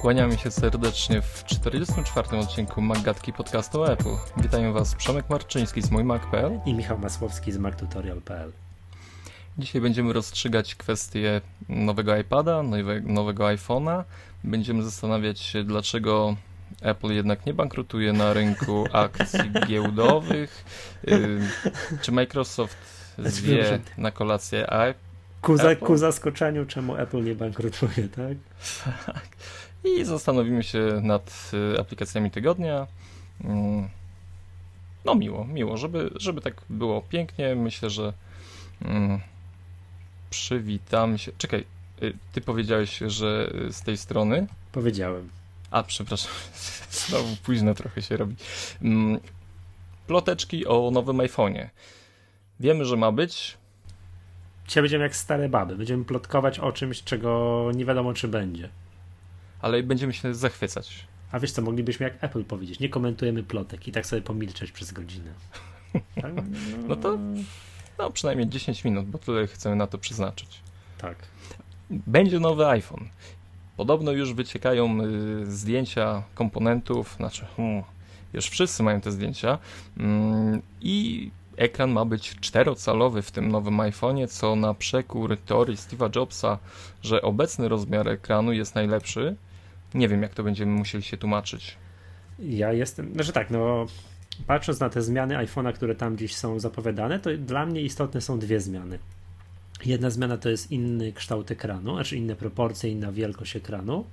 Kłaniamy się serdecznie w 44. odcinku Maggatki podcastu Apple. Witają Was Przemek Marczyński z mójmac.pl i Michał Masłowski z mactutorial.pl. Dzisiaj będziemy rozstrzygać kwestie nowego iPada, nowego iPhone'a. Będziemy zastanawiać się, dlaczego Apple jednak nie bankrutuje na rynku akcji giełdowych. Czy Microsoft zwie na kolację Ku, za, ku zaskoczeniu, czemu Apple nie bankrutuje, tak? Tak. I zastanowimy się nad y, aplikacjami tygodnia. Mm. No miło, miło, żeby, żeby tak było pięknie. Myślę, że mm, przywitam się. Czekaj, y, ty powiedziałeś, że z tej strony? Powiedziałem. A, przepraszam, znowu późno trochę się robi. Mm, ploteczki o nowym iPhone'ie. Wiemy, że ma być. Dzisiaj będziemy jak stare baby. Będziemy plotkować o czymś, czego nie wiadomo, czy będzie ale będziemy się zachwycać. A wiesz co, moglibyśmy jak Apple powiedzieć, nie komentujemy plotek i tak sobie pomilczeć przez godzinę. Tak? No, no to no, przynajmniej 10 minut, bo tyle chcemy na to przeznaczyć. Tak. Będzie nowy iPhone. Podobno już wyciekają y, zdjęcia komponentów, znaczy hmm, już wszyscy mają te zdjęcia mm, i ekran ma być czterocalowy w tym nowym iPhone'ie, co na przekór teorii Steve'a Jobsa, że obecny rozmiar ekranu jest najlepszy, nie wiem, jak to będziemy musieli się tłumaczyć. Ja jestem, znaczy tak, no patrząc na te zmiany iPhone'a, które tam dziś są zapowiadane, to dla mnie istotne są dwie zmiany. Jedna zmiana to jest inny kształt ekranu, znaczy inne proporcje, inna wielkość ekranu,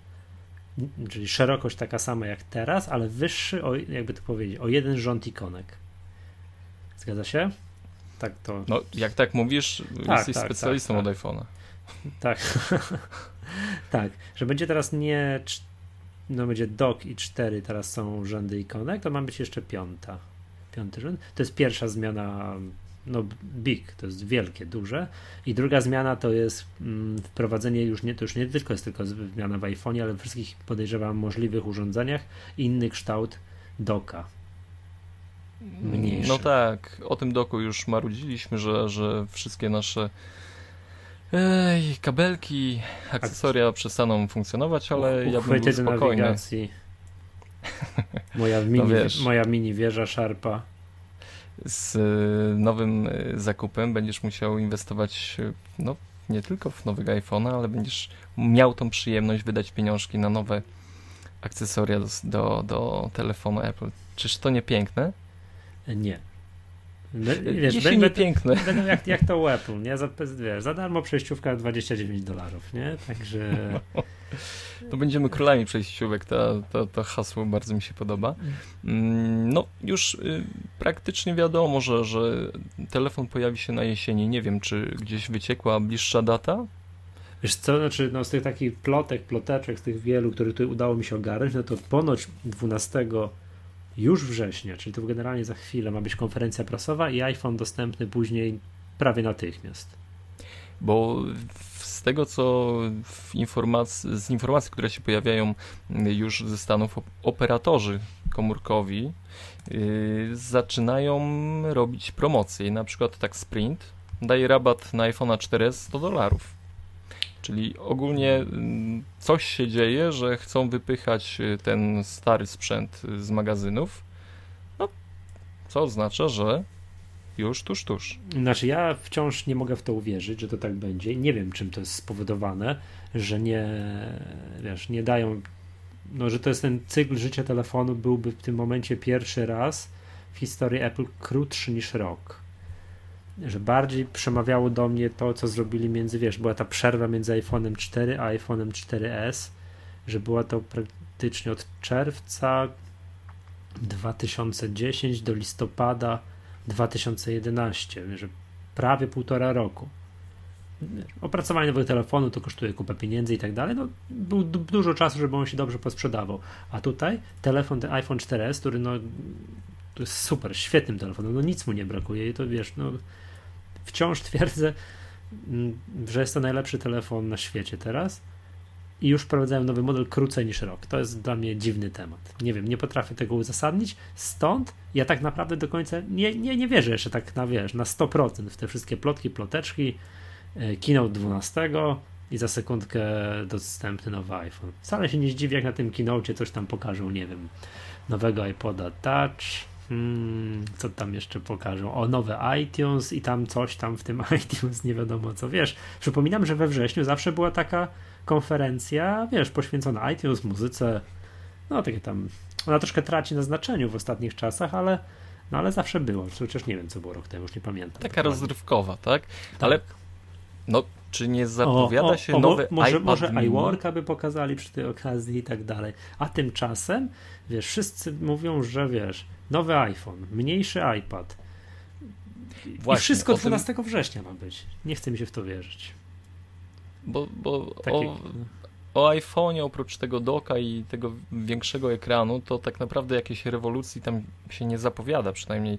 czyli szerokość taka sama jak teraz, ale wyższy, o, jakby to powiedzieć, o jeden rząd ikonek. Zgadza się? Tak to. No, jak tak mówisz, tak, jesteś tak, specjalistą tak, od tak. iPhone'a. Tak. tak, że będzie teraz nie no będzie dock i cztery teraz są rzędy ikonek, to ma być jeszcze piąta. Piąty rząd. To jest pierwsza zmiana, no big, to jest wielkie, duże. I druga zmiana to jest mm, wprowadzenie już nie, to już nie tylko jest tylko zmiana w iPhone'ie, ale we wszystkich podejrzewam możliwych urządzeniach inny kształt doka. Mniejszy. No tak, o tym doku już marudziliśmy, że, że wszystkie nasze Ej, kabelki, akcesoria przestaną funkcjonować, ale ja bym był spokojny. nawigacji. Moja mini, no moja mini wieża szarpa. Z e, nowym e, zakupem będziesz musiał inwestować e, no, nie tylko w nowego iPhone'a, ale będziesz miał tą przyjemność wydać pieniążki na nowe akcesoria do, do, do telefonu Apple. Czyż to nie piękne? Nie. No, wiesz, piękne. Będą jak, jak to Apple, nie? Za, wiesz, za darmo przejściówka 29 dolarów, nie? Także... To będziemy królami przejściówek, to, to, to hasło bardzo mi się podoba. Mm, no, już y, praktycznie wiadomo, że, że telefon pojawi się na jesieni. Nie wiem, czy gdzieś wyciekła bliższa data? Wiesz co, znaczy no, z tych takich plotek, ploteczek, z tych wielu, które tutaj udało mi się ogarnąć, no to ponoć 12 już września, czyli to generalnie za chwilę ma być konferencja prasowa i iPhone dostępny później prawie natychmiast. Bo z tego co informacji, z informacji, które się pojawiają już ze Stanów, operatorzy komórkowi yy, zaczynają robić promocje. Na przykład tak Sprint daje rabat na iPhone 4S 100 dolarów. Czyli ogólnie mm, coś się dzieje, że chcą wypychać y, ten stary sprzęt y, z magazynów, no, co oznacza, że już tuż, tuż. Znaczy ja wciąż nie mogę w to uwierzyć, że to tak będzie. Nie wiem, czym to jest spowodowane, że nie, wiesz, nie dają, no, że to jest ten cykl życia telefonu byłby w tym momencie pierwszy raz w historii Apple krótszy niż rok że bardziej przemawiało do mnie to, co zrobili między, wiesz, była ta przerwa między iPhone'em 4 a iPhone'em 4S, że była to praktycznie od czerwca 2010 do listopada 2011, że prawie półtora roku. Opracowanie nowego telefonu to kosztuje kupę pieniędzy i tak dalej. No, był dużo czasu, żeby on się dobrze posprzedawał. A tutaj telefon, ten iPhone 4S, który no, to jest super, świetnym telefonem, no nic mu nie brakuje i to wiesz, no wciąż twierdzę, mm, że jest to najlepszy telefon na świecie teraz i już wprowadzają nowy model krócej niż rok. To jest dla mnie dziwny temat. Nie wiem, nie potrafię tego uzasadnić, stąd ja tak naprawdę do końca nie, nie, nie wierzę jeszcze tak na, wiesz, na 100% w te wszystkie plotki, ploteczki, e, keynote 12, i za sekundkę dostępny nowy iPhone. Wcale się nie zdziwię, jak na tym keynote coś tam pokażą, nie wiem, nowego iPoda Touch, hmm, co tam jeszcze pokażą, o nowe iTunes i tam coś tam w tym iTunes, nie wiadomo co, wiesz, przypominam, że we wrześniu zawsze była taka konferencja, wiesz, poświęcona iTunes, muzyce, no takie tam, ona troszkę traci na znaczeniu w ostatnich czasach, ale no ale zawsze było, chociaż nie wiem co było rok temu, już nie pamiętam. Taka dokładnie. rozrywkowa, tak? tak? Ale no czy nie zapowiada o, o, się o, nowy może, iPad Może mini? iWorka by pokazali przy tej okazji i tak dalej. A tymczasem, wiesz, wszyscy mówią, że wiesz, nowy iPhone, mniejszy iPad. Właśnie, I wszystko 12 tym... września ma być. Nie chce mi się w to wierzyć. Bo, bo Takie... o, o iPhone'ie oprócz tego doka i tego większego ekranu, to tak naprawdę jakiejś rewolucji tam się nie zapowiada, przynajmniej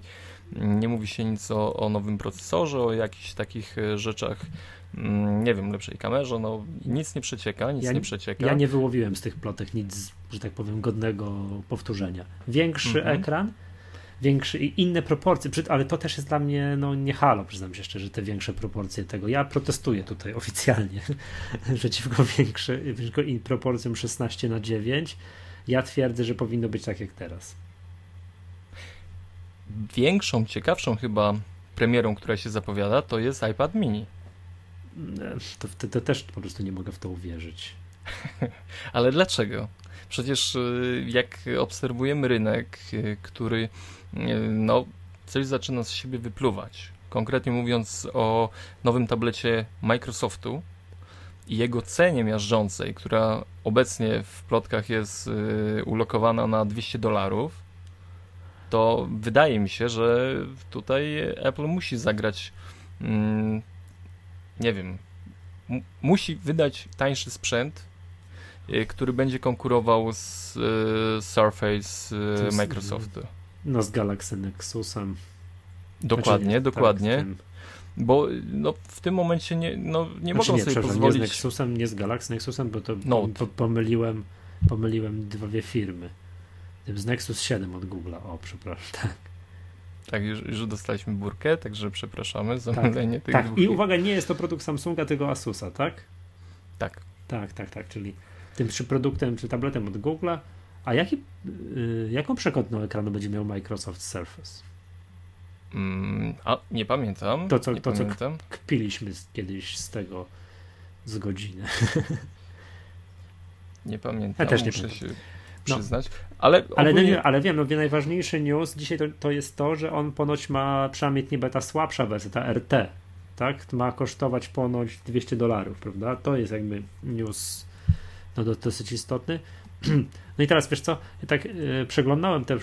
nie mówi się nic o, o nowym procesorze, o jakichś takich e, rzeczach, mm, nie wiem, lepszej kamerze, no nic nie przecieka, nic ja, nie przecieka. Ja nie wyłowiłem z tych plotek nic, że tak powiem, godnego powtórzenia. Większy mhm. ekran, większy i inne proporcje, ale to też jest dla mnie no, nie halo, przyznam się szczerze, te większe proporcje tego. Ja protestuję tutaj oficjalnie przeciwko większym proporcjom 16 na 9. Ja twierdzę, że powinno być tak jak teraz. Większą, ciekawszą chyba premierą, która się zapowiada, to jest iPad mini. To, to, to też po prostu nie mogę w to uwierzyć. Ale dlaczego? Przecież y, jak obserwujemy rynek, y, który no, coś zaczyna z siebie wypluwać. Konkretnie mówiąc o nowym tablecie Microsoftu i jego cenie miażdżącej, która obecnie w plotkach jest y, ulokowana na 200 dolarów, to wydaje mi się, że tutaj Apple musi zagrać, mm, nie wiem, musi wydać tańszy sprzęt, y, który będzie konkurował z y, Surface Microsoftu. No z Galaxy Nexusem. Dokładnie, znaczy, dokładnie. Tak, bo no, w tym momencie nie, no, nie znaczy, mogą nie, sobie pozwolić. Nie z Nexusem, nie z Galaxy Nexusem, bo to no. po, pomyliłem, pomyliłem dwie firmy. Z Nexus 7 od Google'a. O, przepraszam, tak. Tak, już, już dostaliśmy burkę, także przepraszamy za tak, mylenie tych Tak, dwóch. i uwaga, nie jest to produkt Samsunga, tylko Asusa, tak? Tak. Tak, tak, tak, czyli tym przy produktem, czy tabletem od Google'a a jaki, y, jaką przekątną ekranu będzie miał Microsoft Surface? Mm, a nie pamiętam. To, co, nie to, pamiętam. co kpiliśmy kiedyś z tego z godziny. nie pamiętam. Ja też nie muszę pamiętam. się. Przyznać. No. Ale, ale, ogólnie... ale wiem, no, najważniejszy news dzisiaj to, to jest to, że on ponoć ma przynajmniej nie beta słabsza wersja, ta RT. Tak? Ma kosztować ponoć 200 dolarów, prawda? To jest jakby news no, dosyć istotny. No i teraz wiesz co, ja tak yy, przeglądałem te yy,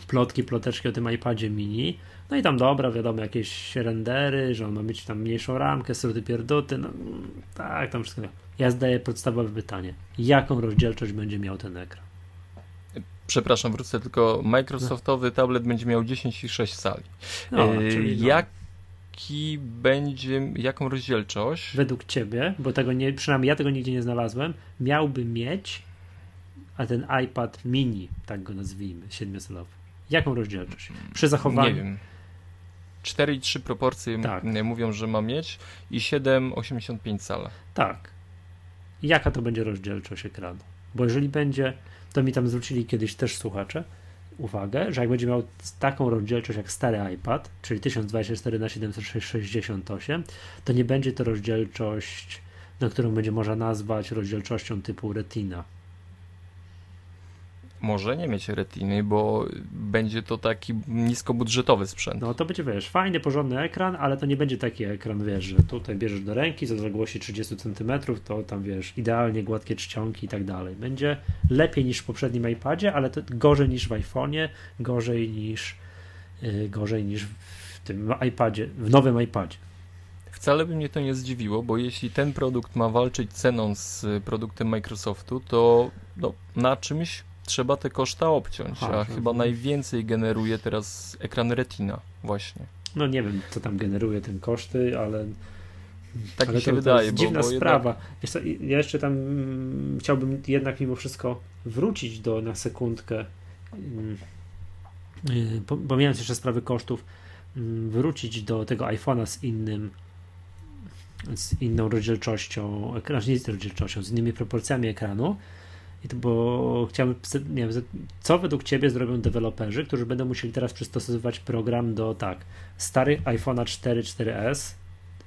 plotki, ploteczki o tym iPadzie mini. No i tam dobra, wiadomo, jakieś rendery, że on ma mieć tam mniejszą ramkę, skróty pierdoty, no tak, tam wszystko. Ja zdaję podstawowe pytanie. Jaką rozdzielczość będzie miał ten ekran? Przepraszam, wrócę tylko. Microsoftowy no. tablet będzie miał 10,6 cali. No, yy, czyli no. Jak jaki będzie, jaką rozdzielczość? Według ciebie, bo tego nie, przynajmniej ja tego nigdzie nie znalazłem, miałby mieć, a ten iPad mini, tak go nazwijmy, 7-calowy, jaką rozdzielczość? Przy zachowaniu. Nie wiem. 4,3 proporcje tak. mówią, że ma mieć i 7,85 cala. Tak. Jaka to będzie rozdzielczość ekranu? Bo jeżeli będzie, to mi tam zwrócili kiedyś też słuchacze, uwagę, że jak będzie miał taką rozdzielczość jak stary iPad, czyli 1024 na 768, to nie będzie to rozdzielczość, na którą będzie można nazwać rozdzielczością typu Retina może nie mieć retiny, bo będzie to taki niskobudżetowy sprzęt. No to będzie, wiesz, fajny, porządny ekran, ale to nie będzie taki ekran, wiesz, że tutaj bierzesz do ręki z odległości 30 cm, to tam, wiesz, idealnie gładkie czcionki i tak dalej. Będzie lepiej niż w poprzednim iPadzie, ale to gorzej niż w iPhone'ie, gorzej niż yy, gorzej niż w tym iPadzie, w nowym iPadzie. Wcale by mnie to nie zdziwiło, bo jeśli ten produkt ma walczyć ceną z produktem Microsoftu, to no, na czymś trzeba te koszta obciąć, Aha, a chyba najwięcej generuje teraz ekran Retina właśnie. No nie wiem, co tam generuje ten koszty, ale tak ale mi się to, wydaje. To jest dziwna bo, sprawa. Jednak... ja jeszcze tam mm, chciałbym jednak mimo wszystko wrócić do na sekundkę, yy, pomijając jeszcze sprawy kosztów, yy, wrócić do tego iPhone'a z innym z inną rozdzielczością, znaczy nie z rozdzielczością, z innymi proporcjami ekranu. I to, bo chciałbym, nie wiem, co według Ciebie zrobią deweloperzy, którzy będą musieli teraz przystosowywać program do tak, starych iPhone'a 4, 4S,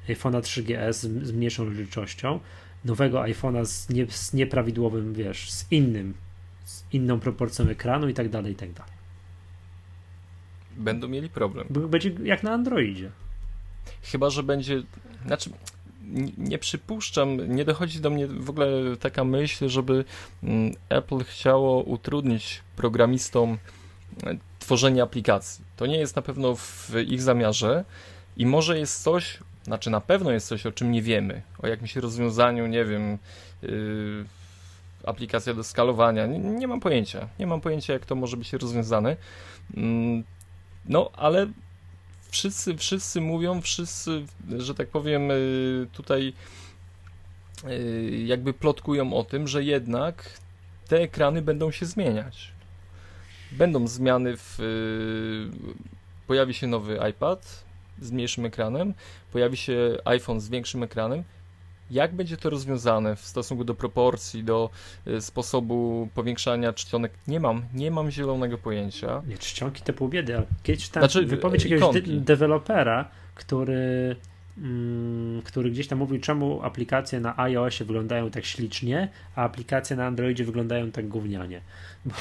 iPhone'a 3GS z, z mniejszą rozdzielczością, nowego iPhone'a z, nie, z nieprawidłowym, wiesz, z innym, z inną proporcją ekranu i tak dalej, i tak dalej. Będą mieli problem. Będzie jak na Androidzie. Chyba, że będzie, znaczy nie przypuszczam, nie dochodzi do mnie w ogóle taka myśl, żeby mm, Apple chciało utrudnić programistom e, tworzenie aplikacji. To nie jest na pewno w ich zamiarze i może jest coś, znaczy na pewno jest coś, o czym nie wiemy, o jakimś rozwiązaniu, nie wiem, yy, aplikacja do skalowania, nie, nie, mam pojęcia, nie mam pojęcia, jak to może być rozwiązane. Yy, no, ale wszyscy, wszyscy mówią, wszyscy, że tak powiem, y, tutaj y, jakby plotkują o tym, że jednak te ekrany będą się zmieniać. Będą zmiany w. Y, pojawi się nowy iPad z mniejszym ekranem, pojawi się iPhone z większym ekranem jak będzie to rozwiązane w stosunku do proporcji, do y, sposobu powiększania czcionek? Nie mam, nie mam zielonego pojęcia. Nie, czcionki to pół biedy, ale kiedyś tam znaczy, wypowiedź jakiegoś de dewelopera, który mm, który gdzieś tam mówił, czemu aplikacje na iOSie wyglądają tak ślicznie, a aplikacje na Androidzie wyglądają tak gównianie. Bo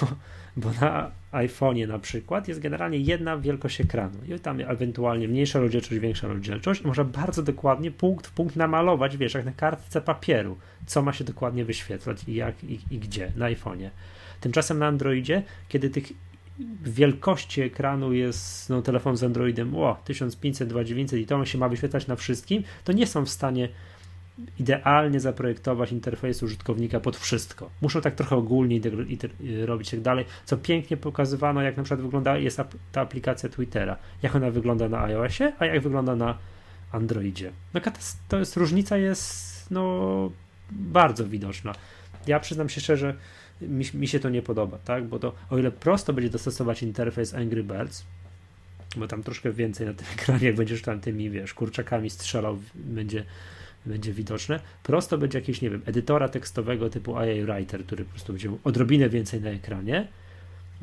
bo na iPhone'ie na przykład jest generalnie jedna wielkość ekranu i tam ewentualnie mniejsza rozdzielczość, większa rozdzielczość i można bardzo dokładnie punkt w punkt namalować, wiesz, jak na kartce papieru, co ma się dokładnie wyświetlać i jak i, i gdzie na iPhone'ie. Tymczasem na Androidzie, kiedy tych wielkości ekranu jest no, telefon z Androidem o 1500, 2900 i to on się ma wyświetlać na wszystkim, to nie są w stanie idealnie zaprojektować interfejs użytkownika pod wszystko. Muszą tak trochę ogólnie robić tak dalej, co pięknie pokazywano, jak na przykład wygląda jest ta aplikacja Twittera, jak ona wygląda na iOSie, a jak wygląda na Androidzie. No to jest różnica jest no bardzo widoczna. Ja przyznam się szczerze, mi, mi się to nie podoba, tak? Bo to o ile prosto będzie dostosować interfejs Angry Birds, bo tam troszkę więcej na tym ekranie, jak będziesz tam tymi, wiesz, kurczakami strzelał, będzie będzie widoczne. Prosto będzie jakiś, nie wiem, edytora tekstowego typu AI Writer, który po prostu będzie odrobinę więcej na ekranie.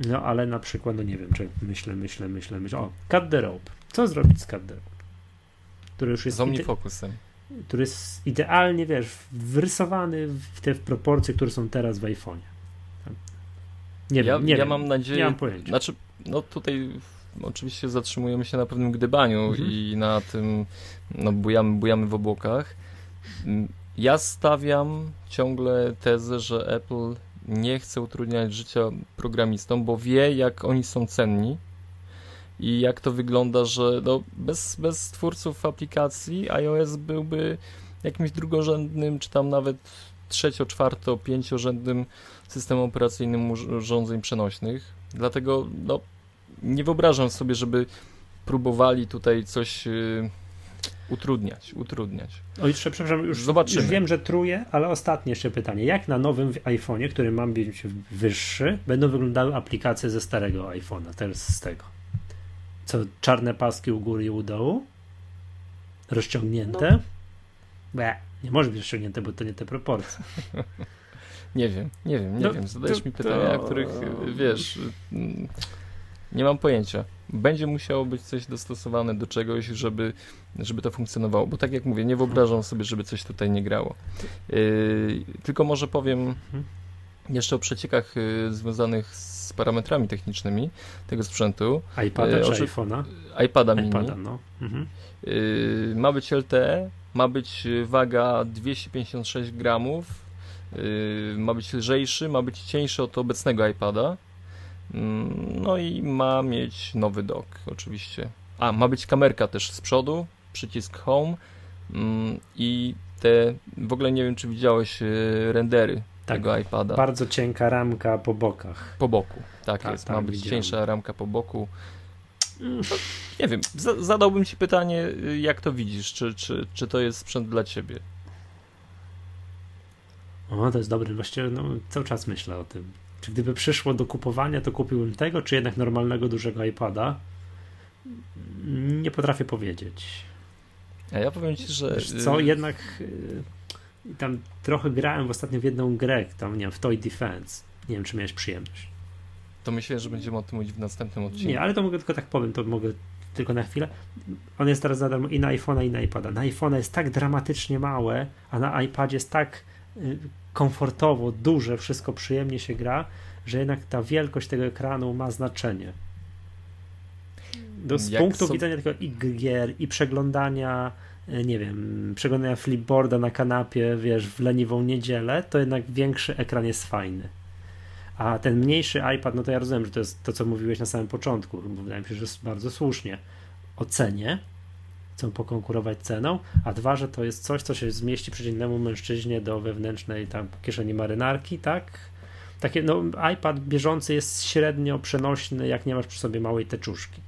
No ale na przykład, no nie wiem, czy myślę, myślę, myślę, myślę. O, Cut the Rope. Co zrobić z Cut the Rope? Który już jest. Z OmniFocusem. Który jest idealnie, wiesz, wrysowany w te proporcje, które są teraz w iPhone'ie. Nie ja, wiem, nie ja wiem. mam nadzieję. Nie mam pojęcia. Znaczy, no tutaj oczywiście zatrzymujemy się na pewnym gdybaniu mhm. i na tym, no bujamy, bujamy w obłokach. Ja stawiam ciągle tezę, że Apple nie chce utrudniać życia programistom, bo wie, jak oni są cenni i jak to wygląda, że no, bez, bez twórców aplikacji iOS byłby jakimś drugorzędnym, czy tam nawet trzecio, czwarto, pięciorzędnym systemem operacyjnym urządzeń przenośnych. Dlatego no, nie wyobrażam sobie, żeby próbowali tutaj coś yy, utrudniać, utrudniać. O, jeszcze, przepraszam, już, Zobaczymy. już wiem, że truję, ale ostatnie jeszcze pytanie. Jak na nowym iPhone'ie, który mam być wyższy, będą wyglądały aplikacje ze starego iPhone'a, teraz z tego? Co, czarne paski u góry i u dołu? Rozciągnięte? No. Be, nie może być rozciągnięte, bo to nie te proporcje. nie wiem, nie wiem, nie no, wiem. Zadajesz to, mi pytania, to... których wiesz... Nie mam pojęcia. Będzie musiało być coś dostosowane do czegoś, żeby, żeby to funkcjonowało. Bo tak jak mówię, nie wyobrażam sobie, żeby coś tutaj nie grało. Yy, tylko może powiem mhm. jeszcze o przeciekach yy, związanych z parametrami technicznymi tego sprzętu. iPada yy, czy iPhone'a? iPada mini. iPada, no. Mhm. Ma być LTE, ma być waga 256 gramów, ma być lżejszy, ma być cieńszy od obecnego iPada. Mm, no i ma mieć nowy dock, oczywiście. A, ma być kamerka też z przodu, przycisk home mm, i te, w ogóle nie wiem, czy widziałeś e, rendery tak, tego iPada. Bardzo cienka ramka po bokach. Po boku, tak, tak jest. Tak, ma być widziałem. cieńsza ramka po boku. No, nie wiem, zadałbym ci pytanie, jak to widzisz? Czy, czy, czy to jest sprzęt dla ciebie? O, to jest dobry. Właściwie no, cały czas myślę o tym. Czy gdyby przyszło do kupowania, to kupiłbym tego, czy jednak normalnego dużego iPada? Nie potrafię powiedzieć. A ja powiem ci, że. Wiesz co, jednak y, tam trochę grałem w ostatnio w jedną grę, tam nie wiem, w Toy Defense. Nie wiem, czy miałeś przyjemność. To myślę, że będziemy o tym mówić w następnym odcinku. Nie, ale to mogę tylko tak powiem, to mogę tylko na chwilę. On jest teraz za darmo i na iPhone'a, i na iPada. Na iPhone'a jest tak dramatycznie małe, a na iPadzie jest tak y, komfortowo, duże, wszystko przyjemnie się gra, że jednak ta wielkość tego ekranu ma znaczenie. Do, z punktu so... widzenia tylko i gier, i przeglądania, y, nie wiem, przeglądania flipboarda na kanapie, wiesz, w leniwą niedzielę, to jednak większy ekran jest fajny. A ten mniejszy iPad, no to ja rozumiem, że to jest to, co mówiłeś na samym początku, bo wydaje mi się, że jest bardzo słusznie. O cenie, chcą pokonkurować ceną, a dwa, że to jest coś, co się zmieści przeciętnemu mężczyźnie do wewnętrznej tam kieszeni marynarki, tak? Takie, no, iPad bieżący jest średnio przenośny, jak nie masz przy sobie małej teczuszki.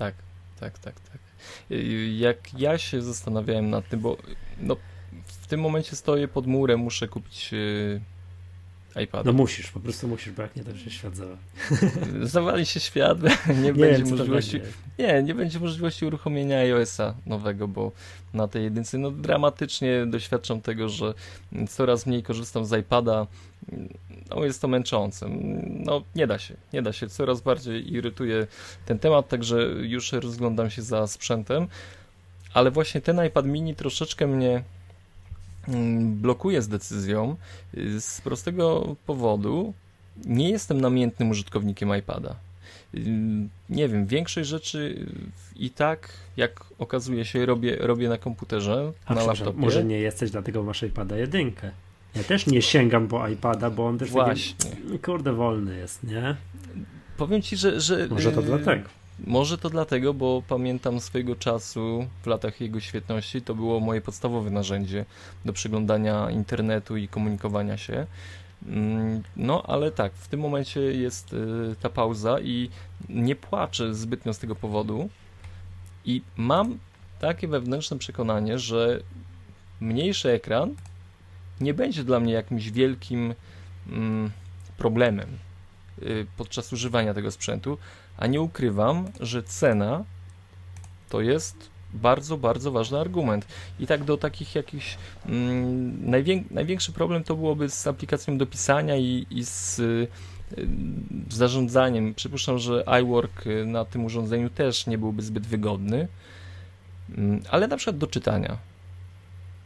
Tak, tak, tak, tak. Jak ja się zastanawiałem nad tym, bo no, w tym momencie stoję pod murem, muszę kupić y, iPada. No musisz, po prostu musisz, bo jak nie, to się świat zawali. zawali się świat, nie, nie będzie wiem, możliwości. Nie, nie będzie możliwości uruchomienia iOS-a nowego, bo na tej jedynce no dramatycznie doświadczam tego, że coraz mniej korzystam z iPada. No jest to męczące. No nie da się, nie da się. Coraz bardziej irytuje ten temat, także już rozglądam się za sprzętem. Ale właśnie ten iPad mini troszeczkę mnie Mm, blokuje z decyzją y, z prostego powodu. Nie jestem namiętnym użytkownikiem iPada. Y, nie wiem, większość rzeczy i tak, jak okazuje się, robię, robię na komputerze, A na laptopie. Może nie jesteś, dlatego masz iPada jedynkę. Ja też nie sięgam po iPada, bo on też Właśnie. Taki, kurde, wolny jest, nie? Powiem ci, że... że Może to dlatego. Może to dlatego, bo pamiętam swojego czasu w latach jego świetności, to było moje podstawowe narzędzie do przeglądania internetu i komunikowania się. Mm, no, ale tak, w tym momencie jest y, ta pauza i nie płaczę zbytnio z tego powodu. I mam takie wewnętrzne przekonanie, że mniejszy ekran nie będzie dla mnie jakimś wielkim mm, problemem y, podczas używania tego sprzętu, a nie ukrywam, że cena to jest bardzo, bardzo ważny argument. I tak do takich jakichś. Mm, najwię, największy problem to byłoby z aplikacją do pisania i, i z, y, z zarządzaniem. Przypuszczam, że iWork na tym urządzeniu też nie byłby zbyt wygodny, mm, ale na przykład do czytania.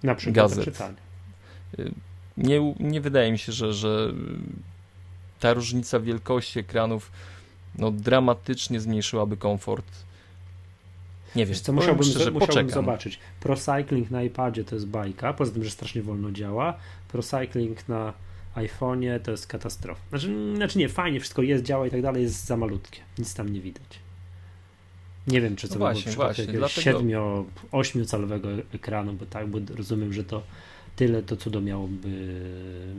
Na przykład gazet. do czytania. Y, nie, nie wydaje mi się, że, że ta różnica wielkości ekranów no, dramatycznie zmniejszyłaby komfort. Nie wiem, co musiałbym, szczerze, musiałbym zobaczyć. ProCycling na iPadzie to jest bajka, poza tym, że strasznie wolno działa. ProCycling na iPhone'ie to jest katastrofa. Znaczy, znaczy nie, fajnie, wszystko jest, działa i tak dalej, jest za malutkie. Nic tam nie widać. Nie wiem, czy co no właśnie, właśnie, jakiegoś dlatego... 7-8 calowego ekranu, bo tak, bo rozumiem, że to tyle to cudo miałoby,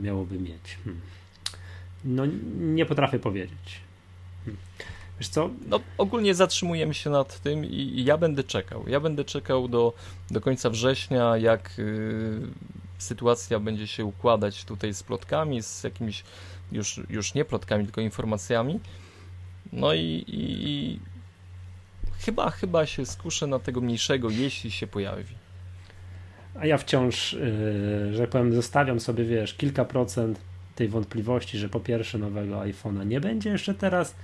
miałoby mieć. Hmm. No nie potrafię powiedzieć. Wiesz co? No, ogólnie zatrzymujemy się nad tym i, ja będę czekał. Ja będę czekał do, do końca września, jak y, sytuacja będzie się układać tutaj z plotkami, z jakimiś już, już nie plotkami, tylko informacjami. No i, i, i chyba, chyba się skuszę na tego mniejszego, jeśli się pojawi. A ja wciąż, yy, że powiem, zostawiam sobie, wiesz, kilka procent tej wątpliwości, że po pierwsze nowego iPhone'a nie będzie jeszcze teraz,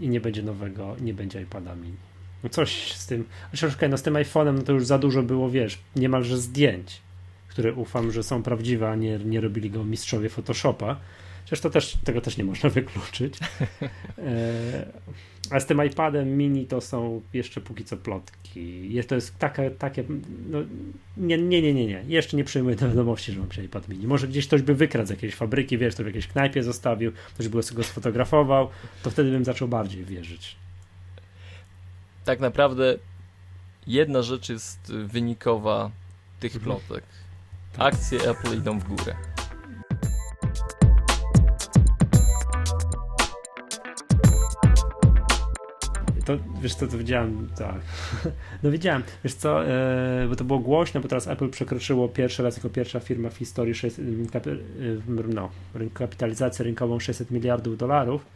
i nie będzie nowego, nie będzie iPada mini. No coś z tym, troszkę no z tym iPhone'em no to już za dużo było, wiesz, niemalże zdjęć, które ufam, że są prawdziwe, a nie, nie robili go mistrzowie Photoshopa. Chociaż to też, tego też nie można wykluczyć. A z tym iPadem mini to są jeszcze póki co plotki. Jest, to jest taka, takie. No, nie, nie, nie, nie, nie. Jeszcze nie przyjmuję do wiadomości, że mam się iPad mini. Może gdzieś ktoś by wykradł z jakiejś fabryki, wiesz, to w jakiejś knajpie zostawił, ktoś by go sfotografował, to wtedy bym zaczął bardziej wierzyć. Tak naprawdę jedna rzecz jest wynikowa tych mhm. plotek. Akcje Apple idą w górę. To, wiesz co, to widziałem, tak. No widziałem, wiesz co, e, bo to było głośno, bo teraz Apple przekroczyło pierwszy raz jako pierwsza firma w historii 600, no, kapitalizację rynkową 600 miliardów dolarów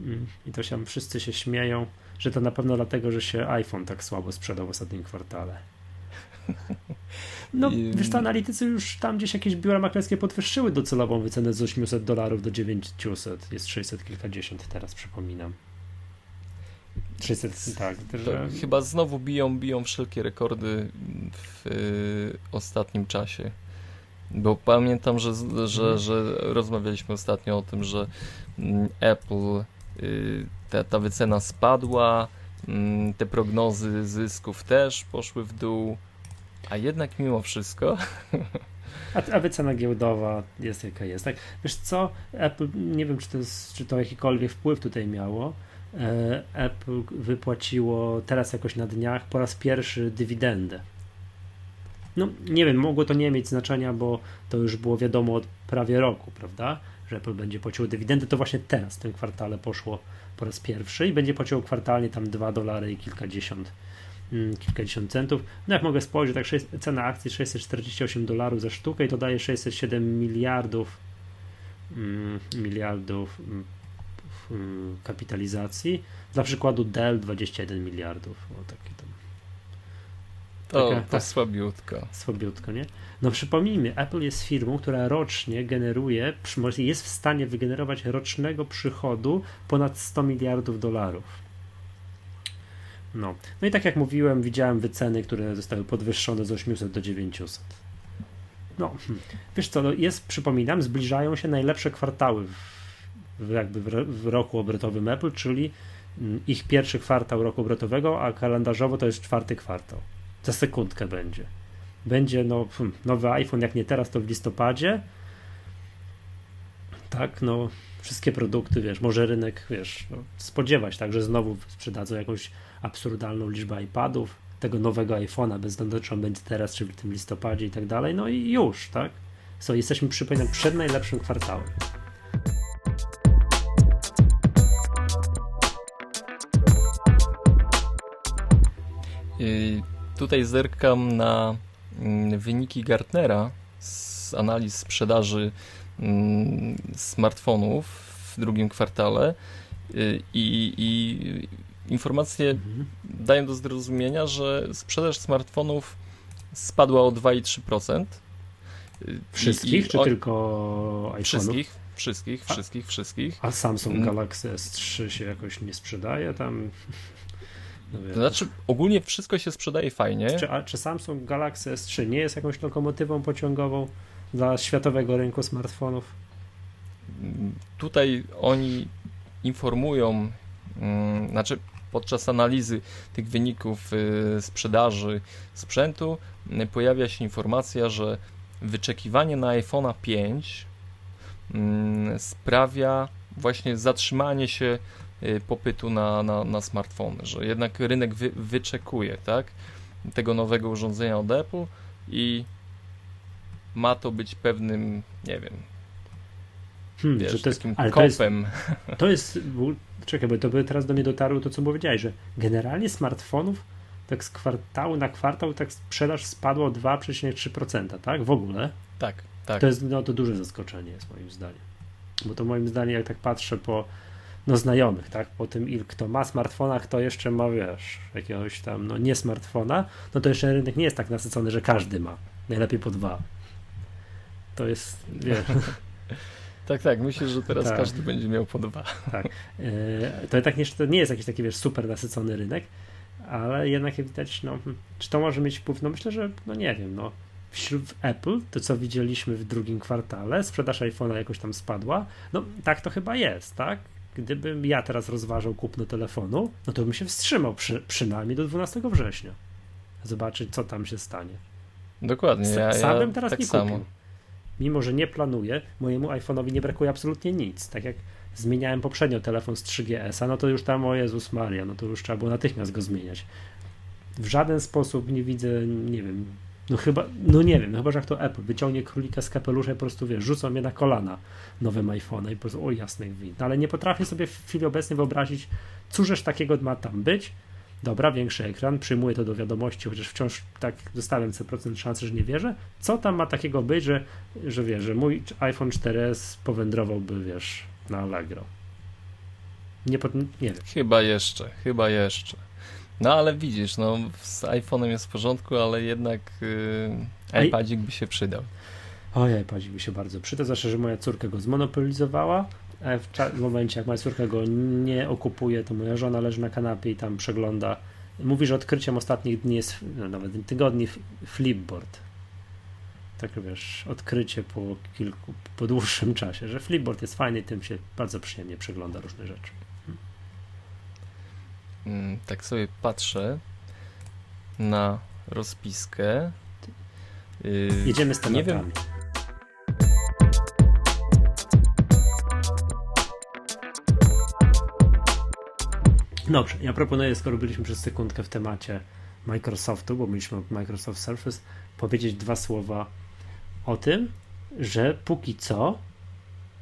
mm, i to się wszyscy się śmieją, że to na pewno dlatego, że się iPhone tak słabo sprzedał w ostatnim kwartale. No, I... wiesz, to analitycy już tam gdzieś jakieś biura maklerskie podwyższyły docelową wycenę z 800 dolarów do 900. Jest 600 kilkadziesiąt teraz, przypominam. 600, tak. Że... Chyba znowu biją, biją wszelkie rekordy w y, ostatnim czasie. Bo pamiętam, że, że, mhm. że rozmawialiśmy ostatnio o tym, że mm, Apple, y, ta, ta wycena spadła, mm, te prognozy zysków też poszły w dół, a jednak mimo wszystko. A, a wycena giełdowa jest jaka jest. Tak? Wiesz co, Apple, nie wiem, czy to, jest, czy to jakikolwiek wpływ tutaj miało. E, Apple wypłaciło teraz jakoś na dniach po raz pierwszy dywidendę. No, nie wiem, mogło to nie mieć znaczenia, bo to już było wiadomo od prawie roku, prawda? Że Apple będzie płaciło dywidendę. To właśnie teraz, w tym kwartale poszło po raz pierwszy i będzie płaciło kwartalnie tam 2 dolary i kilkadziesiąt Mm, kilkadziesiąt centów. No jak mogę spojrzeć, tak 6, cena akcji 648 dolarów za sztukę i to daje 607 miliardów mm, miliardów mm, kapitalizacji. Dla przykładu Dell 21 miliardów. O, takie tam. To, taka, to tak, słabiutko. Słabiutko, nie? No przypomnijmy, Apple jest firmą, która rocznie generuje, jest w stanie wygenerować rocznego przychodu ponad 100 miliardów dolarów. No. no i tak jak mówiłem, widziałem wyceny, które zostały podwyższone z 800 do 900. No, hmm. wiesz co, no jest, przypominam, zbliżają się najlepsze kwartały w jakby w, roku obrotowym Apple, czyli mm, ich pierwszy kwartał roku obrotowego, a kalendarzowo to jest czwarty kwartał. Za sekundkę będzie. Będzie no, nowy iPhone, jak nie teraz, to w listopadzie. Tak, no, wszystkie produkty, wiesz, może rynek, wiesz, no, spodziewać, tak, że znowu sprzedadzą jakąś absurdalną liczbę iPadów, tego nowego iPhone'a, bez względu czy on będzie teraz, czy w tym listopadzie i tak dalej, no i już, tak? So, jesteśmy, przypominam, przed najlepszym kwartałem. Tutaj zerkam na mm, wyniki Gartnera z analiz sprzedaży mm, smartfonów w drugim kwartale i, i informacje mhm. dają do zrozumienia, że sprzedaż smartfonów spadła o 2,3%. Wszystkich, I, czy o... tylko iPhone'ów? Wszystkich, wszystkich, a, wszystkich, wszystkich. A Samsung mm. Galaxy S3 się jakoś nie sprzedaje tam? No to znaczy, ogólnie wszystko się sprzedaje fajnie. Czy, a, czy Samsung Galaxy S3 nie jest jakąś lokomotywą pociągową dla światowego rynku smartfonów? Tutaj oni informują, hmm, znaczy podczas analizy tych wyników y, sprzedaży sprzętu y, pojawia się informacja, że wyczekiwanie na iPhone'a 5 mm, sprawia właśnie zatrzymanie się y, popytu na, na, na smartfony, że jednak rynek wy, wyczekuje tak, tego nowego urządzenia od Apple i ma to być pewnym, nie wiem, hmm, wiesz, że to jest, takim kopem. To jest, to jest Czekaj, bo to by teraz do mnie dotarło to, co powiedziałeś, że generalnie smartfonów tak z kwartału na kwartał tak sprzedaż spadła o 2,3%, tak? W ogóle. Tak, tak. To jest no, to duże zaskoczenie jest moim zdaniem. Bo to moim zdaniem, jak tak patrzę po no, znajomych, tak? Po tym, il, kto ma smartfona, kto jeszcze ma, wiesz, jakiegoś tam, no nie smartfona, no to jeszcze rynek nie jest tak nasycony, że każdy ma. Najlepiej po dwa. To jest, wiesz... Tak, tak, myślę, że teraz tak. każdy będzie miał po dwa. Tak. E, to tak nie, to nie jest jakiś taki, wiesz, super nasycony rynek, ale jednak jak widać, no, hmm, czy to może mieć wpływ? No myślę, że, no nie wiem, no, wśród Apple, to co widzieliśmy w drugim kwartale, sprzedaż iPhone'a jakoś tam spadła, no tak to chyba jest, tak? Gdybym ja teraz rozważał kupno telefonu, no to bym się wstrzymał przy, przynajmniej do 12 września. Zobaczyć, co tam się stanie. Dokładnie. Ja, Sam bym teraz tak nie kupił. Samo mimo że nie planuję, mojemu iPhone'owi nie brakuje absolutnie nic. Tak jak zmieniałem poprzednio telefon z 3GS-a, no to już tam, o Jezus Maria, no to już trzeba było natychmiast go zmieniać. W żaden sposób nie widzę, nie wiem, no chyba, no nie wiem, no chyba, że jak to Apple wyciągnie królika z kapelusza i po prostu, wiesz, rzucą mnie na kolana nowym iPhone'em i po prostu, o win. No, ale nie potrafię sobie w chwili obecnej wyobrazić, cóżeż takiego ma tam być, dobra, większy ekran, przyjmuję to do wiadomości, chociaż wciąż tak zostawiam sobie procent szansy, że nie wierzę. Co tam ma takiego być, że, że wiesz, że mój iPhone 4S powędrowałby, wiesz, na Allegro? Nie, nie wiem. Chyba jeszcze, chyba jeszcze. No ale widzisz, no z iPhone'em jest w porządku, ale jednak yy, iPadzik by się przydał. Oj, iPadzik by się bardzo przydał, zwłaszcza, że moja córka go zmonopolizowała, w, w momencie, jak moja córka go nie okupuje, to moja żona leży na kanapie i tam przegląda. Mówi, że odkryciem ostatnich dni jest, no, nawet tygodni, Flipboard. Tak wiesz, odkrycie po kilku, po dłuższym czasie, że Flipboard jest fajny i tym się bardzo przyjemnie przegląda różne rzeczy. Mm, tak sobie patrzę na rozpiskę. Yy, Jedziemy z tematami. Nie wiem. Dobrze, ja proponuję, skoro byliśmy przez sekundkę w temacie Microsoftu, bo mieliśmy Microsoft Surface, powiedzieć dwa słowa o tym, że póki co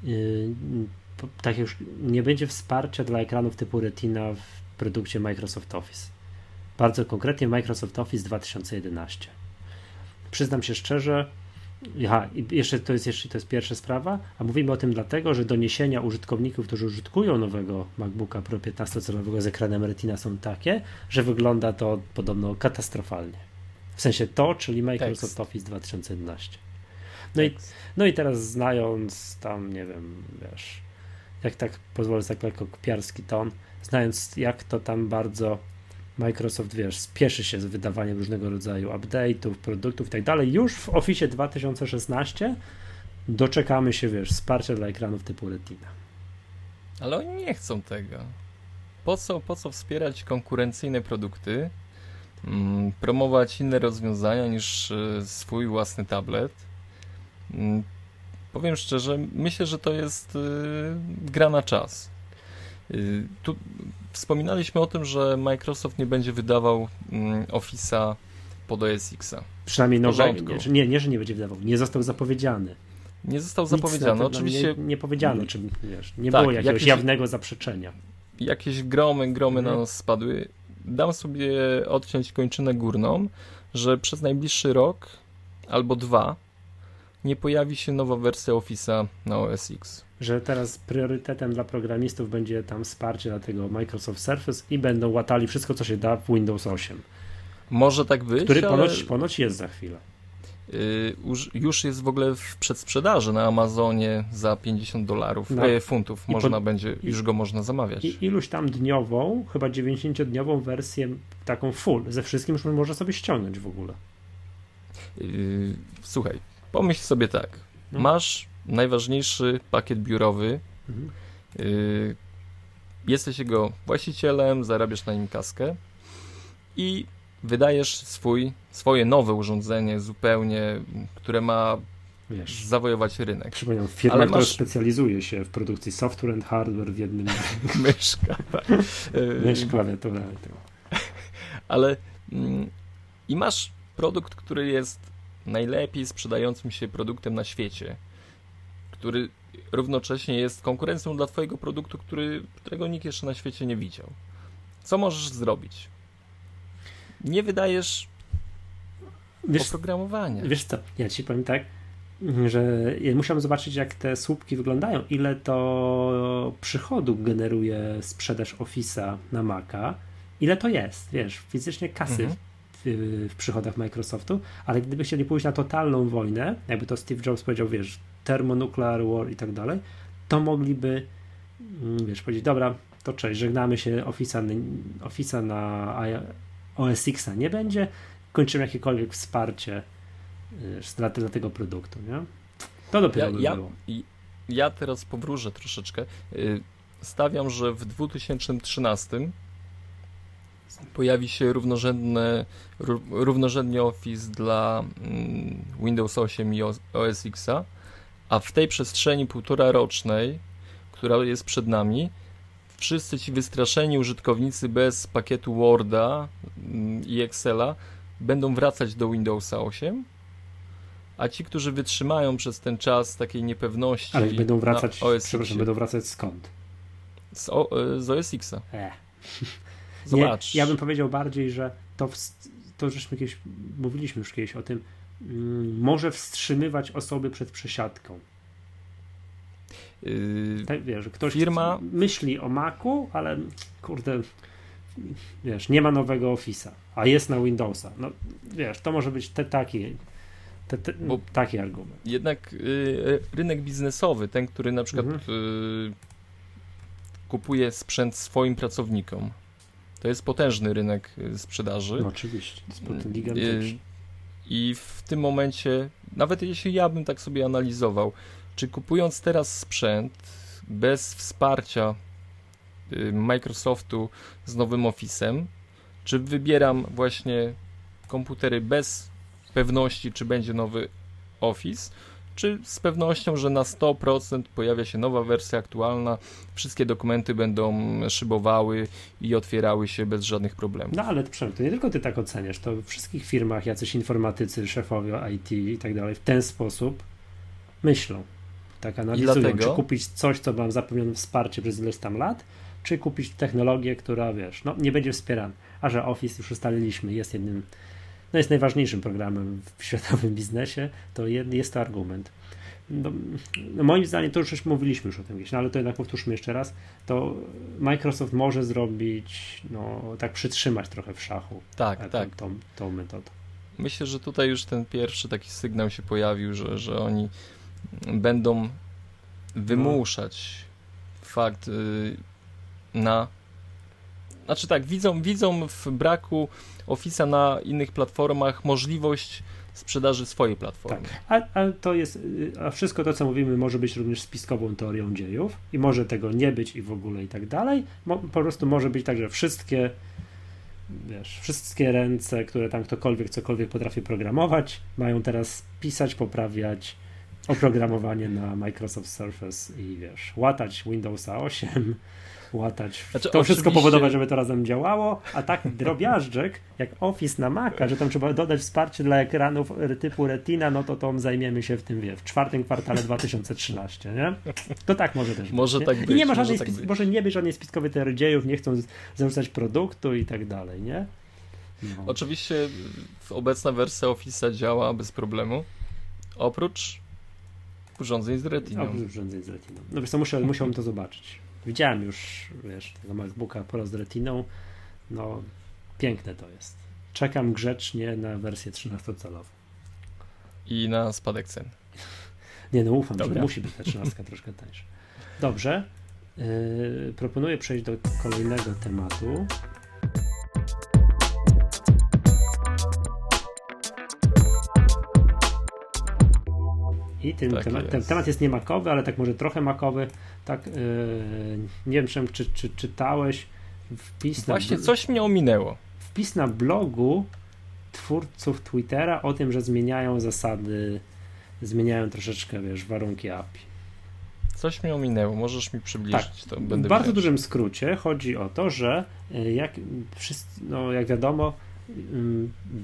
yy, tak już nie będzie wsparcia dla ekranów typu Retina w produkcie Microsoft Office. Bardzo konkretnie Microsoft Office 2011. Przyznam się szczerze, Aha, jeszcze to jest jeszcze to jest pierwsza sprawa, a mówimy o tym dlatego, że doniesienia użytkowników, którzy użytkują nowego MacBooka Pro 15-calowego z ekranem Retina są takie, że wygląda to podobno katastrofalnie. W sensie to, czyli Microsoft Tekst. Office 2011. No i, no i teraz znając tam, nie wiem, wiesz, jak tak pozwolę tak lekko kpiarski ton, znając jak to tam bardzo Microsoft, wiesz, spieszy się z wydawaniem różnego rodzaju update'ów, produktów i tak dalej. Już w Office 2016 doczekamy się, wiesz, wsparcia dla ekranów typu Retina. Ale oni nie chcą tego. Po co, po co wspierać konkurencyjne produkty, mm, promować inne rozwiązania niż y, swój własny tablet? Mm, powiem szczerze, myślę, że to jest y, gra na czas. Tu wspominaliśmy o tym, że Microsoft nie będzie wydawał mm, Office'a pod OS X-a. Przynajmniej nowego. Nie, nie, że nie będzie wydawał. Nie został zapowiedziany. Nie został zapowiedziany. Oczywiście. Nie, nie powiedziano, czy wiesz, nie tak, było jakiegoś jakieś, jawnego zaprzeczenia. Jakieś gromy, gromy mhm. na nas spadły. Dam sobie odciąć kończynę górną, że przez najbliższy rok albo dwa nie pojawi się nowa wersja Office'a na OS X że teraz priorytetem dla programistów będzie tam wsparcie dla tego Microsoft Surface i będą łatali wszystko, co się da w Windows 8. Może tak być, Który ponoć, ale... ponoć jest za chwilę. Yy, już jest w ogóle w przedsprzedaży na Amazonie za 50 dolarów, no. e, funtów. Można będzie, już go można zamawiać. I iluś tam dniową, chyba 90-dniową wersję taką full, ze wszystkim już można sobie ściągnąć w ogóle. Yy, słuchaj, pomyśl sobie tak. No. Masz najważniejszy pakiet biurowy. Mhm. Y, jesteś jego właścicielem, zarabiasz na nim kaskę i wydajesz swój, swoje nowe urządzenie zupełnie, które ma Wiesz, zawojować rynek. Przypominam, firma, Ale która masz... specjalizuje się w produkcji software and hardware w jednym... Myszka. Tak. Mysz, klawiatura. Ale mm, i masz produkt, który jest najlepiej sprzedającym się produktem na świecie który równocześnie jest konkurencją dla Twojego produktu, który, którego nikt jeszcze na świecie nie widział. Co możesz zrobić? Nie wydajesz wiesz, oprogramowania. Wiesz co, ja Ci powiem tak, że ja musiałem zobaczyć, jak te słupki wyglądają, ile to przychodu generuje sprzedaż Office'a na Maca, ile to jest, wiesz, fizycznie kasy mhm. w, w, przychodach Microsoftu, ale gdyby chcieli pójść na totalną wojnę, jakby to Steve Jobs powiedział, wiesz, Thermonuclear War i tak dalej, to mogliby, mm, wiesz, powiedzieć, dobra, to cześć, żegnamy się, Office'a, Office'a na OS X nie będzie, kończymy jakiekolwiek wsparcie dla, dla tego produktu, nie? To dopiero ja, by ja, było. Ja teraz powróżę troszeczkę. Y, stawiam, że w 2013 pojawi się równorzędne, równorzędnie Office dla mm, Windows 8 i OS X'a, a w tej przestrzeni półtora rocznej, która jest przed nami, wszyscy ci wystraszeni użytkownicy bez pakietu Worda mm, i Excela będą wracać do Windowsa 8, a ci, którzy wytrzymają przez ten czas takiej niepewności. Ale będą wracać, przepraszam, będą wracać skąd? Z, o, z OS Xa. E. Zobacz. Nie, ja bym powiedział bardziej, że to, to żeśmy kiedyś mówiliśmy już kiedyś o tym, może wstrzymywać osoby przed przesiadką. Yy, tak, wiesz, ktoś firma... myśli o Macu, ale kurde, wiesz, nie ma nowego Office'a, a jest na Windowsa. No wiesz, to może być te, taki, te, te, taki argument. Jednak y, rynek biznesowy, ten, który na przykład mhm. y, kupuje sprzęt swoim pracownikom, to jest potężny rynek y, sprzedaży. No, oczywiście, to jest gigantyczny. I w tym momencie, nawet jeśli ja bym tak sobie analizował, czy kupując teraz sprzęt bez wsparcia y, Microsoftu z nowym Office'em, czy wybieram właśnie komputery bez pewności, czy będzie nowy Office, czy z pewnością, że na 100% pojawia się nowa wersja aktualna, wszystkie dokumenty będą szybowały i otwierały się bez żadnych problemów. No ale to nie tylko ty tak oceniasz, to w wszystkich firmach jacyś informatycy, szefowie IT i tak dalej w ten sposób myślą. Tak analizują, dlatego... czy kupić coś, co mam zapewnione wsparcie przez ileś tam lat, czy kupić technologię, która wiesz, no nie będzie wspierana. A że Office już ustaliliśmy, jest jednym no jest najważniejszym programem w światowym biznesie, to jest to argument. No, no moim zdaniem, to już mówiliśmy już o tym gdzieś, no ale to jednak powtórzmy jeszcze raz, to Microsoft może zrobić, no tak przytrzymać trochę w szachu tak, tą, tak. Tą, tą metodę. Myślę, że tutaj już ten pierwszy taki sygnał się pojawił, że, że oni będą wymuszać no. fakt y, na znaczy tak, widzą, widzą w braku Office'a na innych platformach możliwość sprzedaży swojej platformy. Tak, a, a, to jest, a wszystko to, co mówimy, może być również spiskową teorią dziejów i może tego nie być i w ogóle i tak dalej. Mo, po prostu może być tak, że wszystkie wiesz, wszystkie ręce, które tam ktokolwiek cokolwiek potrafi programować, mają teraz pisać, poprawiać oprogramowanie na Microsoft Surface i wiesz, łatać Windowsa 8, łatać. Znaczy, to wszystko powodować, żeby to razem działało, a tak drobiażdżek, jak Office na Maca, że tam trzeba dodać wsparcie dla ekranów typu Retina, no to to zajmiemy się w tym, wie, w czwartym kwartale 2013, nie? To tak może też może być. Tak być I nie ma żadnej, może, tak może nie być żadnej spiskowej teorii dziejów, nie chcą zarzucać produktu i tak dalej, nie? No. Oczywiście obecna wersja Office'a działa bez problemu, oprócz urządzeń z retiną. Oprócz urządzeń z retiną. No wiesz co, muszę, musiałbym to zobaczyć. Widziałem już, wiesz, tego MacBooka Pro z retiną. No, piękne to jest. Czekam grzecznie na wersję 13-calową. I na spadek cen. Nie, no ufam, Dobra. że musi być ta 13 troszkę tańsza. Dobrze. Yy, proponuję przejść do kolejnego tematu. I ten, tak temat, jest. ten temat jest nie makowy, ale tak może trochę makowy. Tak, yy, nie wiem, czy, czy czytałeś wpis Właśnie na, coś mnie ominęło. Wpis na blogu twórców Twittera o tym, że zmieniają zasady, zmieniają troszeczkę, wiesz, warunki API. Coś mi ominęło, możesz mi przybliżyć tak, to. Będę w bardzo dużym skrócie chodzi o to, że y, jak, no, jak wiadomo,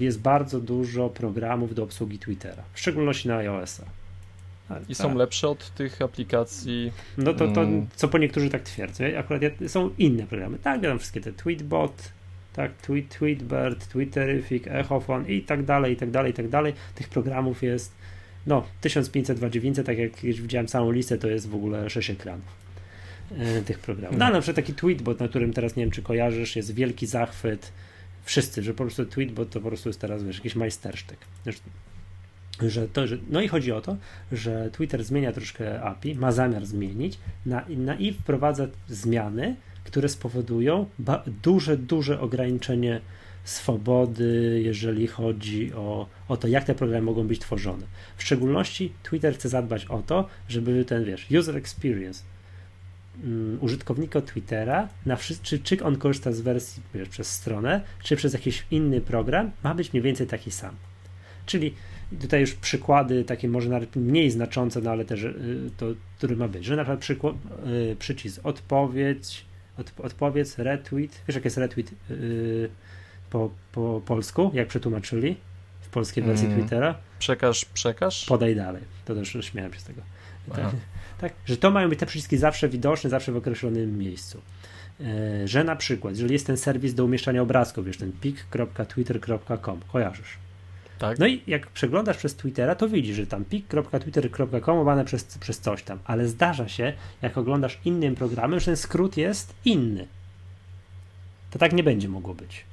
jest bardzo dużo programów do obsługi Twittera, w szczególności na iOS-a. I są tak. lepsze od tych aplikacji. No to, to mm. co po niektórzy tak twierdzą. Akurat są inne programy. Tak, wiadomo, wszystkie te Tweetbot, tak, Tweet, Tweetbird, Twitterific, Echofon i tak dalej, i tak dalej, i tak dalej. Tych programów jest no 1500, 2900, tak jak już widziałem całą listę, to jest w ogóle 6 ekranów e, tych programów. No na przykład taki Tweetbot, na którym teraz nie wiem, czy kojarzysz, jest wielki zachwyt. Wszyscy, że po prostu Tweetbot to po prostu jest teraz, wiesz, jakiś majstersztyk. Że to, że, no i chodzi o to, że Twitter zmienia troszkę API, ma zamiar zmienić na, na i wprowadza zmiany, które spowodują ba, duże, duże ograniczenie swobody, jeżeli chodzi o, o to, jak te programy mogą być tworzone. W szczególności Twitter chce zadbać o to, żeby ten, wiesz, user experience um, użytkownika Twittera, na czy, czy on korzysta z wersji wiesz, przez stronę, czy przez jakiś inny program, ma być mniej więcej taki sam. Czyli tutaj już przykłady takie może nawet mniej znaczące, no ale też y, to, który ma być, że na przykład przykład, y, przycisk odpowiedź, od, odpowiedz, retweet, wiesz jak jest retweet yy, po, po polsku, jak przetłumaczyli w polskiej wersji mm. Twittera? Przekaż, przekaż? Podaj dalej, to też śmiałem się z tego. Tak, tak, że to mają być te przyciski zawsze widoczne, zawsze w określonym miejscu. Yy, że na przykład, jeżeli jest ten serwis do umieszczania obrazków, wiesz, ten pik.twitter.com, kojarzysz? Tak. No i jak przeglądasz przez Twittera, to widzisz, że tam pik.twitter.com łamane przez, przez coś tam, ale zdarza się, jak oglądasz innym programem, że ten skrót jest inny. To tak nie będzie mogło być.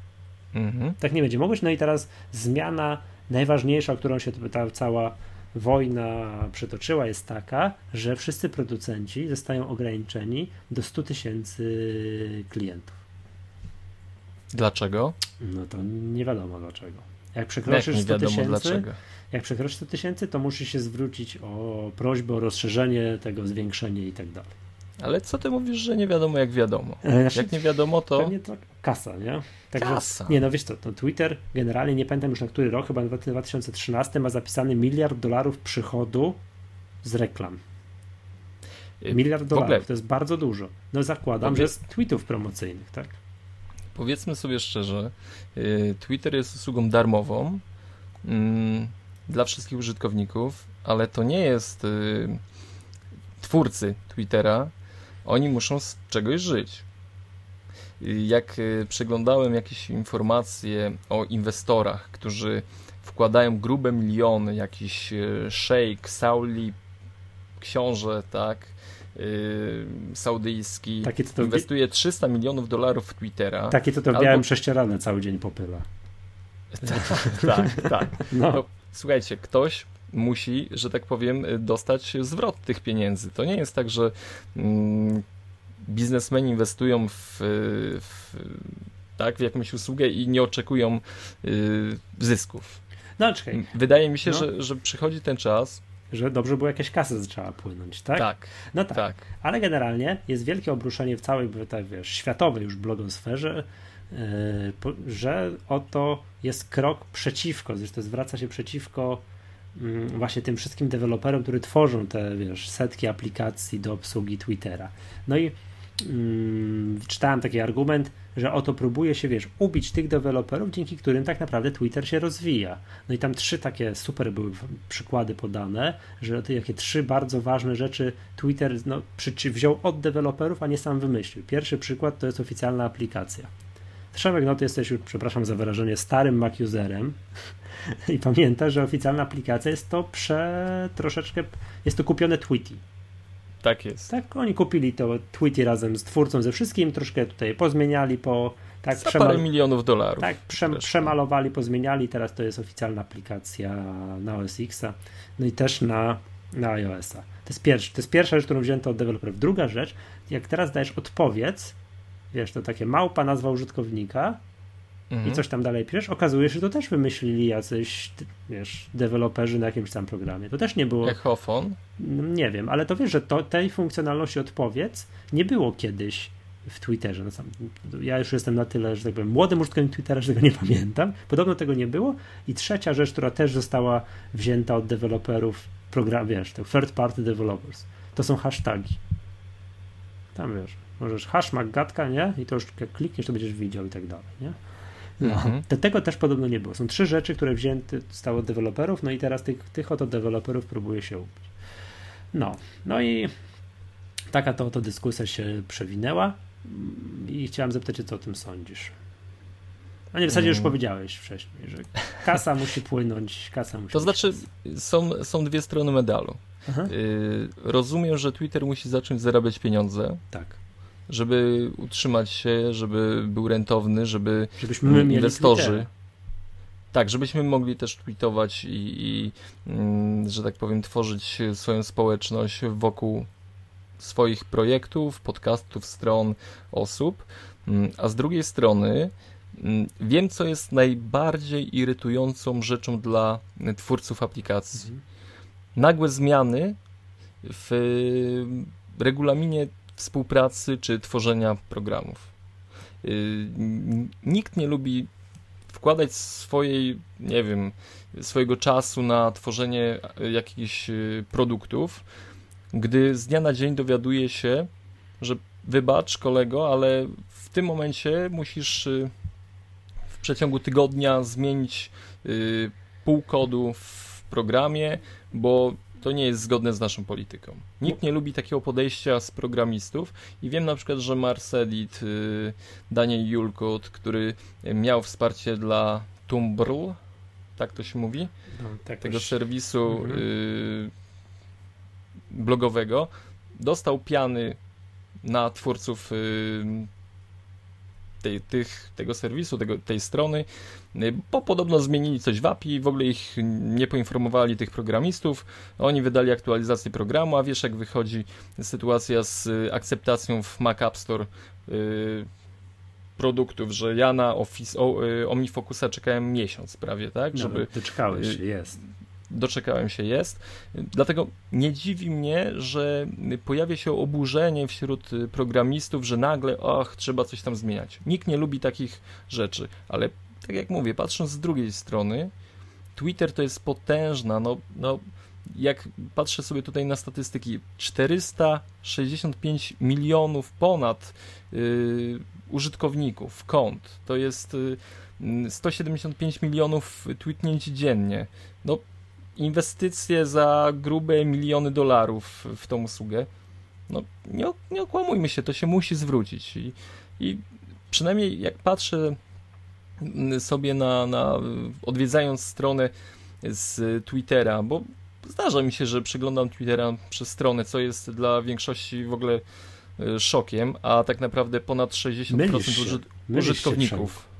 Mhm. Tak nie będzie mogło być. No i teraz zmiana najważniejsza, którą się ta cała wojna przetoczyła, jest taka, że wszyscy producenci zostają ograniczeni do 100 tysięcy klientów. Dlaczego? No to nie wiadomo dlaczego. Jak przekroczysz 100 tysięcy, jak przekroczysz 100 tysięcy, to musisz się zwrócić o prośbę o rozszerzenie tego, zwiększenie i tak dalej. Ale co ty mówisz, że nie wiadomo jak wiadomo? E, znaczy, jak nie wiadomo to... Pewnie to kasa, nie? Także, kasa. Nie, no wiesz co, to Twitter generalnie, nie pamiętam już na który rok, chyba w 2013 ma zapisany miliard dolarów przychodu z reklam. Y, miliard dolarów, to jest bardzo dużo. No zakładam, że z tweetów promocyjnych, tak? Powiedzmy sobie szczerze, y, Twitter jest usługą darmową mm, dla wszystkich użytkowników, ale to nie jest y, twórcy Twittera, oni muszą z czegoś żyć. Jak y, przeglądałem jakieś informacje o inwestorach, którzy wkładają grube miliony, jakiś szejk, Sauli, książę, tak, saudyjski, Taki to inwestuje 300 milionów dolarów w Twittera. Takie to to albo... białym prześcierane cały dzień popyla. tak, tak. tak. No. no. słuchajcie, ktoś musi, że tak powiem, dostać zwrot tych pieniędzy. To nie jest tak, że mm, biznesmeni inwestują w, w, tak, w jakąś usługę i nie oczekują y, zysków. No, czekaj. Wydaje mi się, no. że, że przychodzi ten czas, że dobrze było jakaś kasa zaczęła płynąć, tak? Tak. No tak. tak. Ale generalnie jest wielkie obruszenie w całej, tak wiesz, światowej już blogosferze, yy, że oto jest krok przeciwko, zresztą zwraca się przeciwko Mm, właśnie tym wszystkim deweloperom, którzy tworzą te, wiesz, setki aplikacji do obsługi Twittera. No i mm, czytałem taki argument, że oto próbuje się, wiesz, ubić tych deweloperów, dzięki którym tak naprawdę Twitter się rozwija. No i tam trzy takie super były przykłady podane, że to jakie trzy bardzo ważne rzeczy Twitter no, przy, wziął od deweloperów, a nie sam wymyślił. Pierwszy przykład to jest oficjalna aplikacja. Trzemek, no ty jesteś już, przepraszam za wyrażenie, starym Mac userem i pamięta, że oficjalna aplikacja jest to prze... troszeczkę, jest to kupione Tweety. Tak jest. Tak, oni kupili to Tweety razem z twórcą, ze wszystkim, troszkę tutaj pozmieniali po... Tak, Za parę milionów dolarów. Tak, prze, przemalowali, pozmieniali, teraz to jest oficjalna aplikacja na OS Xa, no i też na, na iOS-a. To jest, pierwszy, to jest pierwsza rzecz, którą wzięto od deweloperów. Druga rzecz, jak teraz dajesz odpowiedz, wiesz, to takie małpa nazwa użytkownika, mhm. i coś tam dalej piszesz, okazuje się, że to też wymyślili jacyś, wiesz, deweloperzy na jakimś tam programie. To też nie było... Echofon? Nie wiem, ale to wiesz, że to, tej funkcjonalności odpowiedz nie było kiedyś w Twitterze. No sam, ja już jestem na tyle, że tak powiem, młodym użytkownikiem Twittera, że tego nie pamiętam. Podobno tego nie było. I trzecia rzecz, która też została wzięta od deweloperów program, wiesz, third party developers, to są hasztagi. Tam wiesz, możesz hash gatka, nie? I to już jak klikniesz, to będziesz widział i tak dalej, nie? No. Mhm. tego też podobno nie było. Są trzy rzeczy, które wzięte zostały od deweloperów, no i teraz tych, tych oto deweloperów próbuje się ubić. No, no i taka to oto dyskusja się przewinęła i chciałem zapytać co o tym sądzisz. A nie, w zasadzie już mm. powiedziałeś wcześniej, że kasa musi płynąć, kasa musi To znaczy, są, są dwie strony medalu. Y, rozumiem, że Twitter musi zacząć zarabiać pieniądze. Tak żeby utrzymać się, żeby był rentowny, żeby Żebyśmy inwestorzy. Tak, żebyśmy mogli też tweetować i, i mm, że tak powiem, tworzyć swoją społeczność wokół swoich projektów, podcastów, stron, osób. Mm, a z drugiej strony mm, wiem, co jest najbardziej irytującą rzeczą dla twórców aplikacji. Mhm. Nagłe zmiany w regulaminie współpracy czy tworzenia programów. Y, nikt nie lubi wkładać swojej, nie wiem, swojego czasu na tworzenie jakichś y, produktów, gdy z dnia na dzień dowiaduje się, że wybacz kolego, ale w tym momencie musisz y, w przeciągu tygodnia zmienić pół kodu w programie, bo to nie jest zgodne z naszą polityką. Nikt nie lubi takiego podejścia z programistów i wiem na przykład, że Marcelit, y, Daniel Julkut, który miał wsparcie dla Tumbrl, tak to się mówi, no, tak tego już. serwisu mhm. y, blogowego, dostał piany na twórców y, tej, tych, tego serwisu, tego, tej strony, bo podobno zmienili coś w API, w ogóle ich nie poinformowali tych programistów, oni wydali aktualizację programu, a wiesz jak wychodzi sytuacja z akceptacją w Mac App Store yy, produktów, że ja na Office, o, y, OmniFocusa czekałem miesiąc prawie, tak? No, żeby doczekałeś się, jest. Doczekałem się, jest. Dlatego nie dziwi mnie, że pojawia się oburzenie wśród programistów, że nagle, ach, trzeba coś tam zmieniać. Nikt nie lubi takich rzeczy, ale tak jak mówię, patrząc z drugiej strony, Twitter to jest potężna, no, no jak patrzę sobie tutaj na statystyki, 465 milionów ponad yy, użytkowników, kont, to jest yy, 175 milionów tweetnięć dziennie. No, inwestycje za grube miliony dolarów w tą usługę. No, nie, nie okłamujmy się, to się musi zwrócić. I, i przynajmniej jak patrzę sobie na, na odwiedzając stronę z Twittera, bo zdarza mi się, że przeglądam Twittera przez stronę, co jest dla większości w ogóle e, szokiem, a tak naprawdę ponad 60% użyt użytkowników.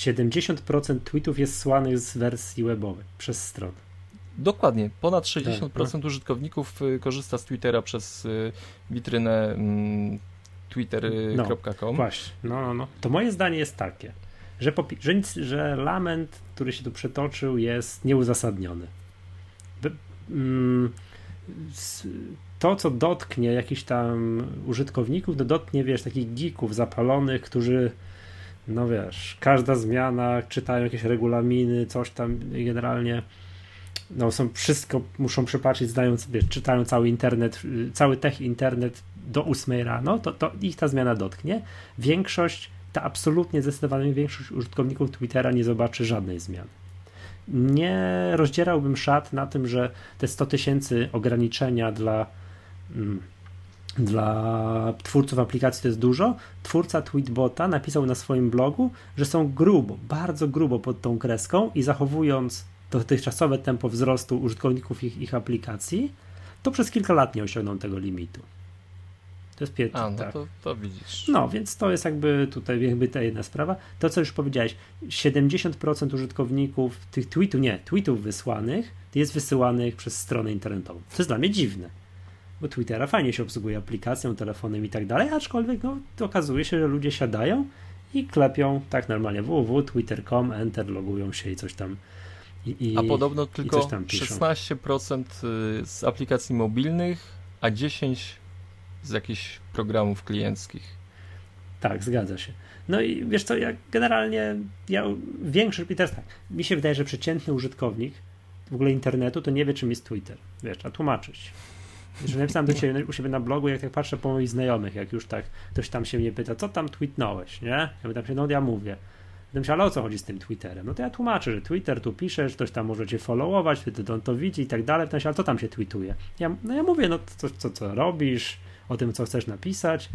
70% tweetów jest słanych z wersji webowej przez stronę. Dokładnie, ponad 60% tak, no. użytkowników e, korzysta z Twittera przez e, witrynę mm, twitter.com. No, właśnie, no, no, no. To moje zdanie jest takie, że, że, nic, że lament, który się tu przetoczył, jest nieuzasadniony. Mm, to, co dotknie jakichś tam użytkowników, to dotknie, wiesz, takich geeków zapalonych, którzy, no wiesz, każda zmiana, czytają jakieś regulaminy, coś tam generalnie, no są wszystko, muszą przypatrzeć, zdają sobie, czytają cały internet, cały tech internet do 8 rano, to, to ich ta zmiana dotknie. Większość, ta absolutnie zdecydowana większość użytkowników Twittera nie zobaczy żadnej zmiany nie rozdzierałbym szat na tym, że te 100 tysięcy ograniczenia dla, mm, dla twórców aplikacji to jest dużo. Twórca Tweetbota napisał na swoim blogu, że są grubo, bardzo grubo pod tą kreską i zachowując dotychczasowe tempo wzrostu użytkowników ich, ich aplikacji, to przez kilka lat nie osiągną tego limitu. To jest pierwszy. A, no tak. to, to widzisz. No, więc to jest jakby tutaj jakby ta jedna sprawa. To, co już powiedziałeś, 70% użytkowników tych tweetów, nie, tweetów wysłanych jest wysyłanych przez stronę internetową. To jest dla mnie dziwne, bo Twittera fajnie się obsługuje aplikacją, telefonem i tak dalej, aczkolwiek no, okazuje się, że ludzie siadają i klepią tak normalnie www.twitter.com, enter, logują się i coś tam i, i, a podobno tylko 16% y, z aplikacji mobilnych, a 10% z jakichś programów klienckich. Tak, zgadza się. No i wiesz co, ja generalnie, ja większość, i teraz tak, mi się wydaje, że przeciętny użytkownik w ogóle internetu to nie wie, czym jest Twitter. Wiesz, a tłumaczyć. Że napisałem do ciebie u siebie na blogu, jak tak patrzę po moich znajomych, jak już tak ktoś tam się mnie pyta, co tam tweetnąłeś, nie? Ja tam się, no ja mówię. Będę myślał, ale o co chodzi z tym Twitterem? No to ja tłumaczę, że Twitter tu piszesz, ktoś tam może cię followować, wtedy on to widzi i tak dalej. Pytam się, ale co tam się tweetuje? Ja, no ja mówię, no co, co, co robisz, o tym, co chcesz napisać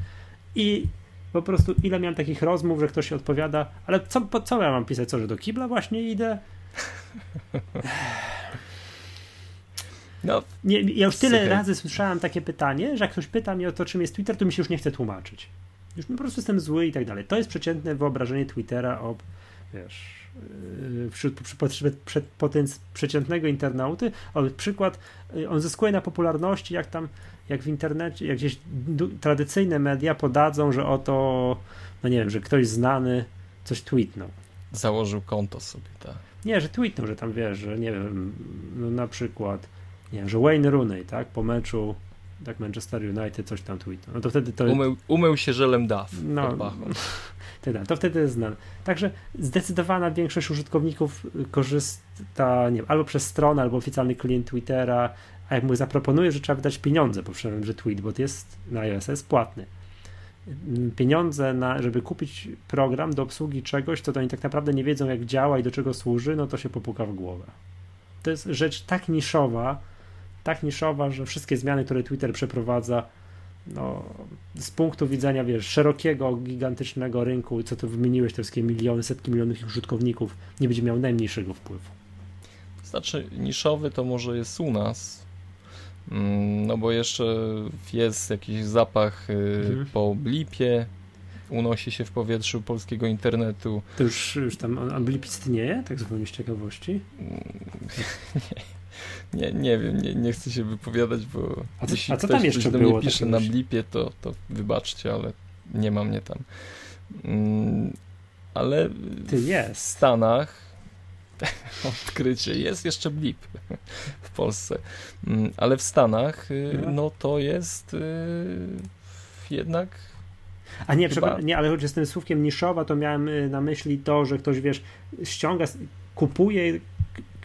i po prostu ile miałem takich rozmów, że ktoś się odpowiada, ale co, po, co ja mam pisać? Co, że do kibla właśnie idę? No, nie, ja już tyle razy słyszałem takie pytanie, że jak ktoś pyta mnie o to, czym jest Twitter, to mi się już nie chce tłumaczyć. Już po prostu jestem zły i tak dalej. To jest przeciętne wyobrażenie Twittera o, wiesz, yy, wśród przeciętnego internauty. O, przykład, yy, on zyskuje na popularności, jak tam jak w internecie, jak gdzieś tradycyjne media podadzą, że oto, no nie wiem, że ktoś znany coś tweetnął. Założył konto sobie, tak. Nie, że tweetnął, że tam wiesz, że nie wiem, no na przykład, nie wiem, że Wayne Rooney, tak, po meczu tak Manchester United coś tam tweetnął. No to wtedy to... Umył, umył się żelem DAF no, tak, to wtedy jest znane. Także zdecydowana większość użytkowników korzysta nie wiem, albo przez stronę, albo oficjalny klient Twittera, a jak mu zaproponuję, że trzeba wydać pieniądze, bo przypomnę, że Tweetbot jest na iOS jest płatny. Pieniądze, na, żeby kupić program do obsługi czegoś, to oni tak naprawdę nie wiedzą, jak działa i do czego służy, no to się popuka w głowę. To jest rzecz tak niszowa, tak niszowa, że wszystkie zmiany, które Twitter przeprowadza, no, z punktu widzenia, wiesz, szerokiego, gigantycznego rynku, co tu wymieniłeś, te wszystkie miliony, setki milionów użytkowników, nie będzie miał najmniejszego wpływu. Znaczy, niszowy to może jest u nas, Mm, no bo jeszcze jest jakiś zapach y, mhm. po blipie, unosi się w powietrzu polskiego internetu. To już, już tam on blip istnieje, tak zupełnie z ciekawości? Nie, nie wiem, nie, nie chcę się wypowiadać, bo a co, jeśli a co ktoś tam jeszcze do było mnie pisze takiego? na blipie, to, to wybaczcie, ale nie ma mnie tam. Mm, ale Ty w jest. Stanach odkrycie jest jeszcze blip w Polsce, Mm, ale w Stanach y, No. no to jest y, jednak A nie, Chyba- nie, ale choć z tym słówkiem niszowa, to miałem y, na myśli to, że ktoś, wiesz, ściąga, kupuje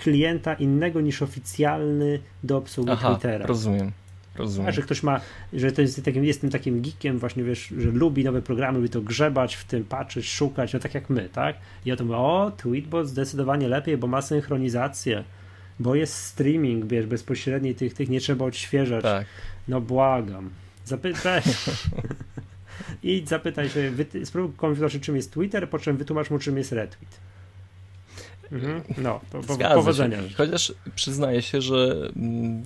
klienta innego niż oficjalny do obsługi aha, Twittera. rozumiem, A, rozumiem. że ktoś ma, że to jest takim, jestem takim geekiem właśnie, wiesz, że lubi nowe programy, lubi to grzebać w tym, patrzeć, szukać, no tak jak my, tak? I o tym o, Tweetbot zdecydowanie lepiej, bo ma synchronizację, bo jest streaming, wiesz, bezpośredni tych, tych nie trzeba odświeżać. Tak, No błagam. Zapytaj. I zapytaj się, spróbuj komuś czym jest Twitter, po czym wytłumacz mu, czym jest retweet. Mhm. No, zgadza powodzenia. się. Chociaż przyznaję się, że mm,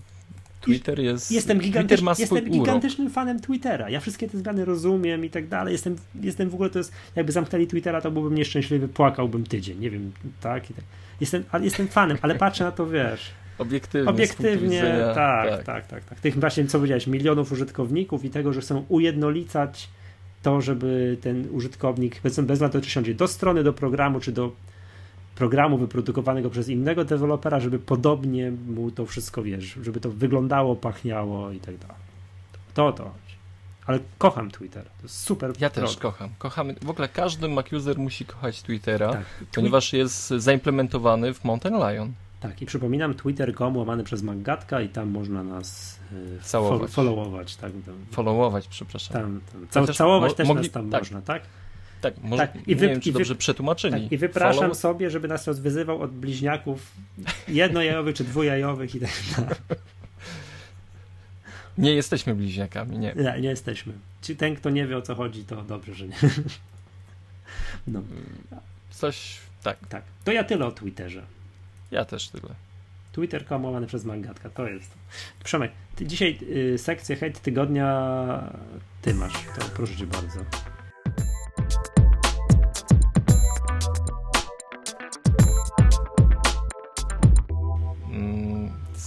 Twitter jest. Jestem, Twitter gigantycz, ma swój jestem urok. gigantycznym fanem Twittera. Ja wszystkie te zmiany rozumiem i tak dalej. Jestem, jestem w ogóle, to jest, jakby zamknęli Twittera, to byłbym nieszczęśliwy, płakałbym tydzień. Nie wiem, tak i tak. Jestem, ale jestem fanem, ale patrzę na to, wiesz, Obiektywnie. obiektywnie, widzenia- tak, tak, tak, tak, Tych właśnie, co powiedziałeś, milionów użytkowników i tego, że chcą ujednolicać to, żeby ten użytkownik, bez, bez względu czy siądzie do strony, do programu, czy do programu wyprodukowanego przez innego dewelopera, żeby podobnie mu to wszystko, wiesz, żeby to wyglądało, pachniało i tak dalej. To o to chodzi. Ale kocham Twitter. To jest super. Ja też kocham. Kochamy. W ogóle każdy Mac user musi kochać Twittera, Tak. ponieważ jest zaimplementowany w Mountain Lion. Tak, i przypominam, twitter.com łamany przez Maggatka i tam można nas y, Całować. fol- followować. Tak, Followować, przepraszam. tam, tam. Chociaż całować mo- też mogli- nas tam tak. można, tak? Tak, może, Tak, i nie wy- wiem, czy wy- dobrze przetłumaczyli. tak? I wypraszam Follow- sobie, żeby nas rozwyzywał od bliźniaków jednojajowych czy dwujajowych i tak dalej. Nie jesteśmy bliźniakami, nie. Nie, nie jesteśmy. Ci ten, kto nie wie o co chodzi, to dobrze, że nie. No, Coś, tak, tak. To ja tyle o Twitterze. ja też tyle. Twitter.com łamany przez Maggatka, to jest. Przemek, ty dzisiaj y, sekcję hejt tygodnia ty masz, to proszę cię bardzo.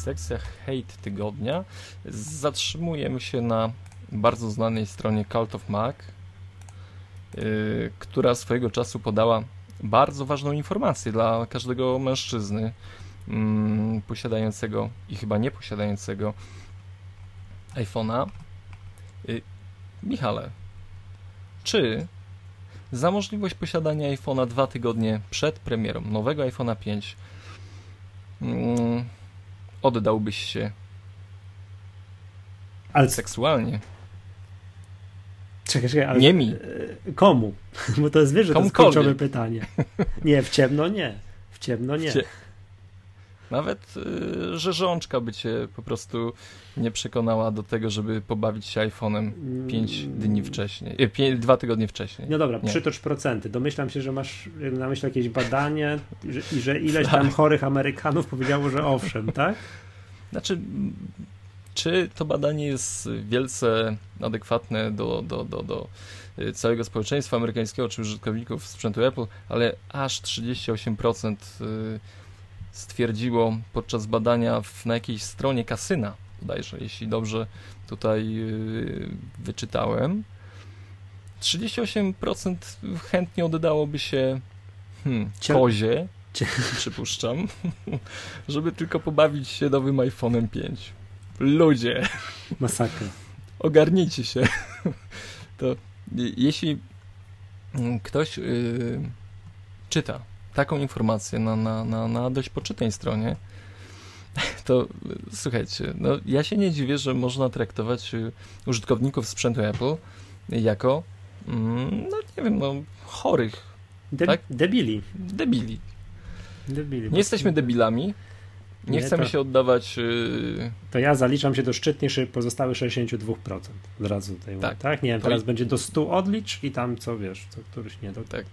Sekcja hate tygodnia. Zatrzymujemy się na bardzo znanej stronie Cult of Mac, yy, która swojego czasu podała bardzo ważną informację dla każdego mężczyzny mm, posiadającego i chyba nie posiadającego iPhone'a. Yy, Michale, czy za możliwość posiadania iPhone'a dwa tygodnie przed premierą nowego iPhone'a 5 mm, oddałbyś się Ale seksualnie? czekaj, czekaj, ale Nie mi. y, komu? Bo to jest wiesz, że to jest kluczowe pytanie. Nie, w ciemno nie. W ciemno nie. Cie- Nawet y, rzeżączka by cię po prostu nie przekonała do tego, żeby pobawić się iPhone'em 5 Mm, dni wcześniej, y, dwa tygodnie wcześniej. No dobra, Nie. przytocz procenty. Domyślam się, że masz na myśli jakieś badanie że, i że ileś tam chorych Amerykanów powiedziało, że owszem, tak? Znaczy, czy to badanie jest wielce adekwatne do, do, do, do y, całego społeczeństwa amerykańskiego, czy użytkowników sprzętu Apple, ale aż 38% y, stwierdziło podczas badania w, na jakiejś stronie kasyna, bodajże, jeśli dobrze tutaj y, wyczytałem, 38% chętnie oddałoby się hmm, kozie, przypuszczam, żeby tylko pobawić się nowym iPhone'em 5. Ludzie, Masakra. ogarnijcie się. To y, jeśli mm, ktoś y, czyta taką informację na, na, na, na dość poczytej stronie, to słuchajcie, no ja się nie dziwię, że można traktować y, użytkowników sprzętu Apple jako mm, no nie wiem, no chorych, De- Tak? Debili. debili. debili. Nie jesteśmy debilami, nie, Nie, chcemy to- się oddawać y, To ja zaliczam się do szczytniejszych pozostałych 62%. Od razu tutaj mówię, Tak. tak. Nie wiem, teraz będzie do 100 odlicz i tam co wiesz, co któryś nie. To, Tak.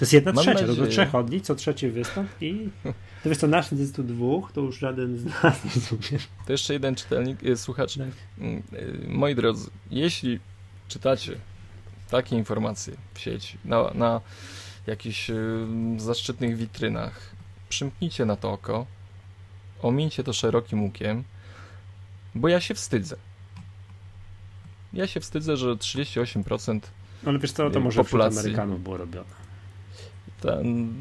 To jest jedna Mam trzecia, to do nadzieję. trzech odlicz, co trzeci wystąp i to wiesz, to nasz jest tu dwóch, to już żaden z nas nie rozumie. To jeszcze jeden czytelnik, y, słuchacz. Tak. Mm, y, Moi drodzy, jeśli czytacie takie informacje w sieci, na, na jakichś y, zaszczytnych witrynach, przymknijcie na to oko, omińcie to szerokim łukiem, bo ja się wstydzę. Ja się wstydzę, że 38% Ale wiesz co, to może populacji. wśród Amerykanów było robione. Ten...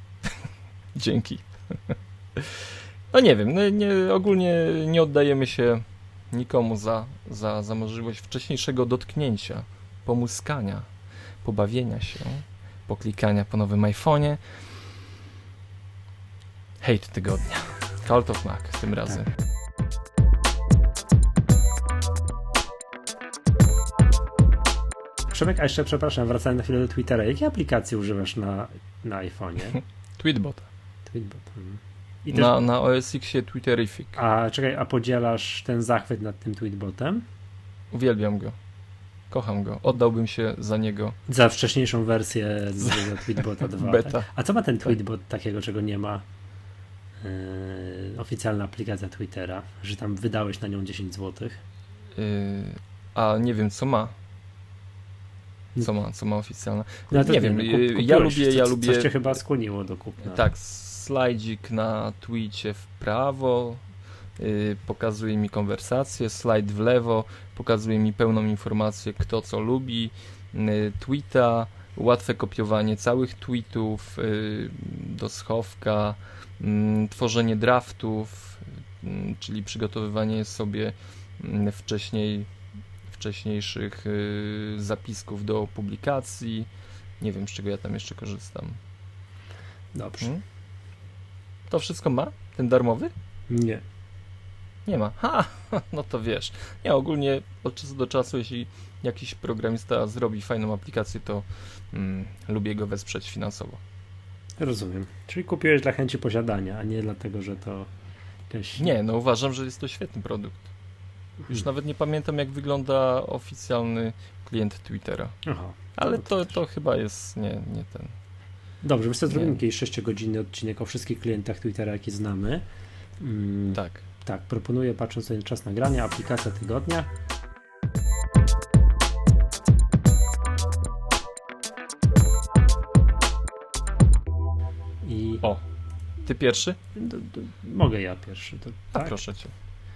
Dzięki. No nie wiem, no nie, ogólnie nie oddajemy się nikomu za, za, za możliwość wcześniejszego dotknięcia, pomuskania, pobawienia się, poklikania po nowym iPhone'ie. Hejt tygodnia. Cult of Mac tym razem. Przemek, a jeszcze przepraszam, wracając na chwilę do Twittera. Jakie aplikacje używasz na, na iPhone'ie? Tweetbot. Tweetbot. mhm. I też, Na, na OS Xie Twitterific. A czekaj, a podzielasz ten zachwyt nad tym tweetbotem? Uwielbiam go. Kocham go. Oddałbym się za niego. Za wcześniejszą wersję z Tweetbota 2. Beta. Tak? A co ma ten Tweetbot takiego, czego nie ma yy, oficjalna aplikacja Twittera, że tam wydałeś na nią 10 zł? Yy, a nie wiem, co ma. Co ma, co ma oficjalna. To Nie wiem, kup- ja lubię- ja lubię- Coś cię chyba skłoniło do kupna. Tak, slajdzik na Twitcie w prawo, yy, pokazuje mi konwersację, slajd w lewo, pokazuje mi pełną informację, kto co lubi, yy, tweeta, łatwe kopiowanie całych tweetów yy, do schowka, yy, tworzenie draftów, czyli przygotowywanie sobie yy, wcześniej wcześniejszych yy, zapisków do publikacji. Nie wiem, z czego ja tam jeszcze korzystam. Dobrze. Hmm? To wszystko ma? Ten darmowy? Nie. Nie ma. Ha! No to wiesz. Ja ogólnie od czasu do czasu, jeśli jakiś programista zrobi fajną aplikację, to mm, lubię go wesprzeć finansowo. Rozumiem. Czyli kupiłeś dla chęci posiadania, a nie dlatego, że to jakaś... Nie, no uważam, że jest to świetny produkt. Już nawet nie pamiętam, jak wygląda oficjalny klient Twittera. Aha. Ale to, to chyba jest nie, nie ten. Dobrze, my sobie zrobimy jakiś 6-godzinny odcinek o wszystkich klientach Twittera, jakie znamy. Mm, Tak. tak, proponuję, patrząc na czas nagrania, aplikacja tygodnia. I O, ty pierwszy? d- mogę ja pierwszy. To, A tak, proszę cię.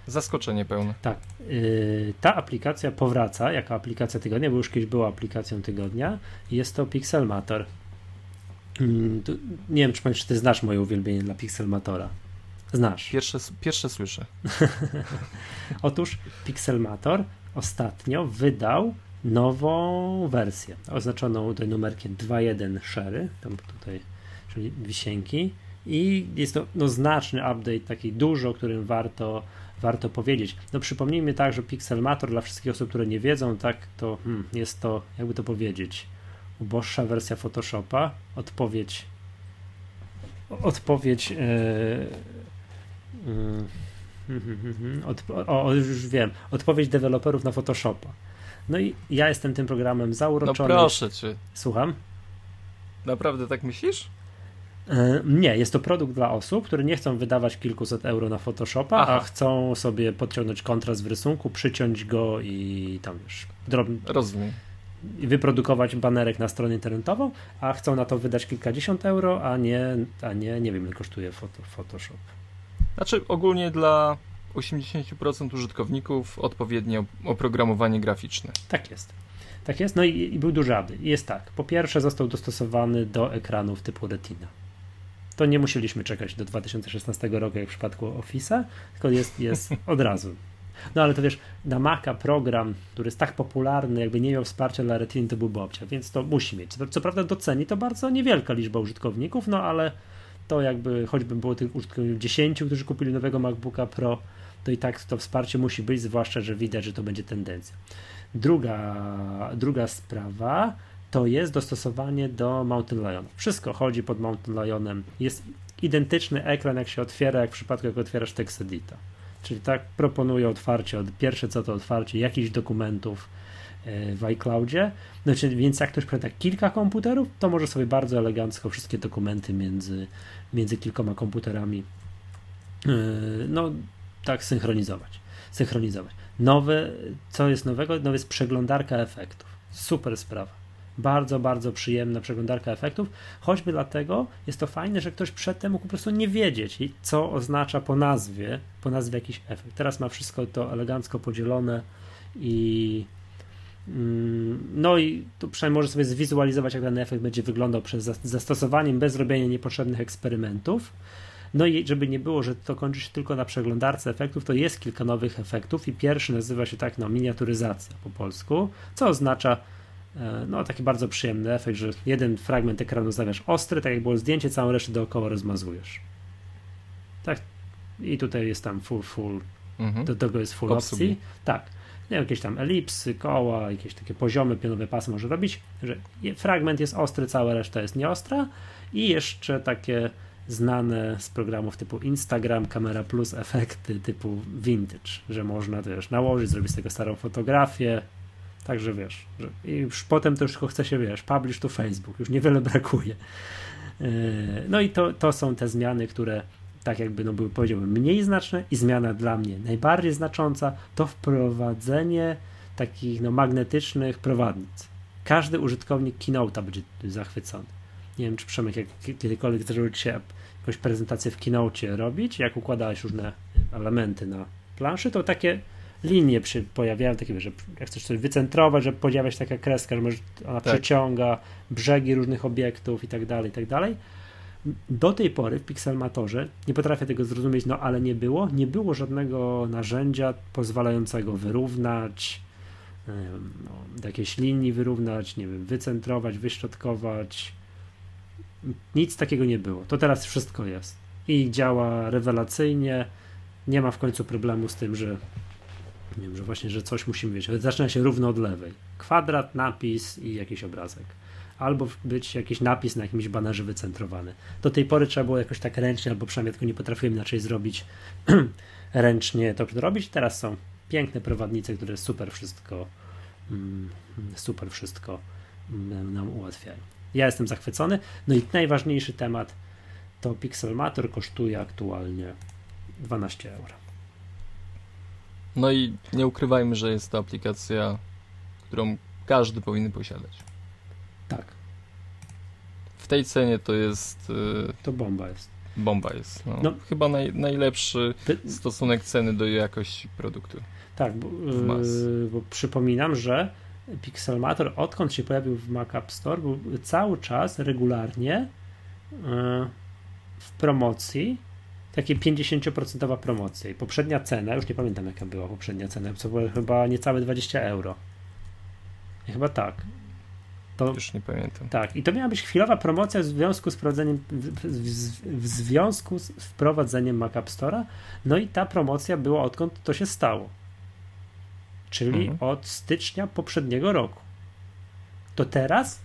Zaskoczenie pełne. tak. Yy, ta aplikacja powraca jako aplikacja tygodnia, bo już kiedyś była aplikacją tygodnia. Jest to Pixelmator. To, nie wiem, czy, czy ty znasz moje uwielbienie dla Pixelmatora. Znasz. Pierwsze, pierwsze słyszę. Otóż Pixelmator ostatnio wydał nową wersję, oznaczoną tutaj numerkiem 2.1 Sherry, tam tutaj, czyli wisienki i jest to no, znaczny update, taki dużo, którym warto, warto powiedzieć. No przypomnijmy tak, że Pixelmator dla wszystkich osób, które nie wiedzą, tak to hmm, jest to, jakby to powiedzieć, uboższa wersja Photoshopa, odpowiedź odpowiedź yy, yy, Odp- o, o, już wiem. Odpowiedź deweloperów na Photoshopa. No i ja jestem tym programem No zauroczony. proszę cię. Słucham? Naprawdę tak myślisz? E, Nie, jest to produkt dla osób, które nie chcą wydawać kilkuset euro na Photoshopa, Aha. a chcą sobie podciągnąć kontrast w rysunku, przyciąć go i tam już drobny, Rozumiem. i wyprodukować banerek na stronę internetową, a chcą na to wydać kilkadziesiąt euro, a nie, a nie, nie wiem ile kosztuje foto, Photoshop. Znaczy ogólnie dla 80% użytkowników odpowiednie op- oprogramowanie graficzne. Tak jest. Tak jest. No i, i był duży update. Jest tak. Po pierwsze został dostosowany do ekranów typu Retina. To nie musieliśmy czekać do 2016 roku, jak w przypadku Office'a, tylko jest, jest od razu. No ale to wiesz, na Maca program, który jest tak popularny, jakby nie miał wsparcia dla Retiny, to byłby obciach, więc to musi mieć. Co, co prawda doceni to bardzo niewielka liczba użytkowników, no ale to jakby choćby było tych użytkowników 10, którzy kupili nowego MacBooka Pro, to i tak to wsparcie musi być, zwłaszcza, że widać, że to będzie tendencja. Druga, druga sprawa to jest dostosowanie do Mountain Lion. Wszystko chodzi pod Mountain Lionem. Jest identyczny ekran, jak się otwiera, jak w przypadku, jak otwierasz TextEdita. Czyli tak proponuję otwarcie, od, pierwsze co to otwarcie jakichś dokumentów e, w iCloudzie. Znaczy, więc jak ktoś posiada kilka komputerów, to może sobie bardzo elegancko wszystkie dokumenty między, między kilkoma komputerami e, no tak synchronizować. Synchronizować. Nowe, co jest nowego? Nowy jest przeglądarka efektów. super sprawa. Bardzo, bardzo przyjemna przeglądarka efektów, choćby dlatego jest to fajne, że ktoś przedtem mógł po prostu nie wiedzieć, co oznacza po nazwie, po nazwie jakiś efekt. Teraz ma wszystko to elegancko podzielone i mm, no i tu przynajmniej może sobie zwizualizować, jak dany efekt będzie wyglądał przez zastosowaniem bez robienia niepotrzebnych eksperymentów. No i żeby nie było, że to kończy się tylko na przeglądarce efektów, to jest kilka nowych efektów i pierwszy nazywa się tak, no miniaturyzacja po polsku, co oznacza no taki bardzo przyjemny efekt, że jeden fragment ekranu stawiasz ostry, tak jak było zdjęcie, całą resztę dookoła rozmazujesz. Tak. I tutaj jest tam full, full, mhm. do tego jest full Obsługi. opcji. Tak. Nie, jakieś tam elipsy, koła, jakieś takie poziomy, pionowe pasy może robić, że fragment jest ostry, cała reszta jest nieostra i jeszcze takie znane z programów typu Instagram, Camera Plus efekty typu vintage, że można też nałożyć, zrobić z tego starą fotografię, także wiesz, i już potem to już tylko chce się, wiesz, publish to Facebook, już niewiele brakuje. E, no i to, to są te zmiany, które tak jakby no były powiedziałbym mniej znaczne i zmiana dla mnie najbardziej znacząca to wprowadzenie takich no magnetycznych prowadnic. Każdy użytkownik Keynote'a będzie zachwycony. Nie wiem, czy Przemek jak kiedykolwiek zdarzyło ci się jakąś prezentację w Keynote robić, jak układałeś różne elementy na planszy, to takie linie przy, pojawiają, takie, że jak chcesz coś wycentrować, że pojawia się taka kreska, że może ona tak. przeciąga brzegi różnych obiektów i tak dalej, i tak dalej. Do tej pory w Pixelmatorze, nie potrafię tego zrozumieć, no ale nie było, nie było żadnego narzędzia pozwalającego wyrównać, no, jakieś linii wyrównać, nie wiem, wycentrować, wyśrodkować, nic takiego nie było. To teraz wszystko jest. I działa rewelacyjnie. Nie ma w końcu problemu z tym, że wiem, że właśnie, że coś musimy wiedzieć. Zaczyna się równo od lewej. Kwadrat, napis i jakiś obrazek. Albo być jakiś napis na jakimś banerze wycentrowany. Do tej pory trzeba było jakoś tak ręcznie, albo przynajmniej tylko nie potrafiłem inaczej zrobić ręcznie to robić. Teraz są piękne prowadnice, które super wszystko mm, super wszystko mm, nam ułatwiają. Ja jestem zachwycony. No i najważniejszy temat to Pixelmator kosztuje aktualnie 12 euro. No i nie ukrywajmy, że jest to aplikacja, którą każdy powinien posiadać. Tak. W tej cenie to jest. Y, to bomba jest. Bomba jest. No, no. Chyba naj, najlepszy stosunek ceny do jakości produktu. Tak, bo, yy, bo przypominam, że Pixelmator, odkąd się pojawił w Mac App Store, był cały czas regularnie e, w promocji, takie 50% promocja. I poprzednia cena, już nie pamiętam jaka była poprzednia cena, to było chyba niecałe 20 euro. I chyba tak. To, już nie pamiętam. Tak, i to miała być chwilowa promocja w związku z wprowadzeniem, w, w, w związku z wprowadzeniem Mac App Store'a. No i ta promocja była odkąd to się stało czyli mhm. od stycznia poprzedniego roku. To teraz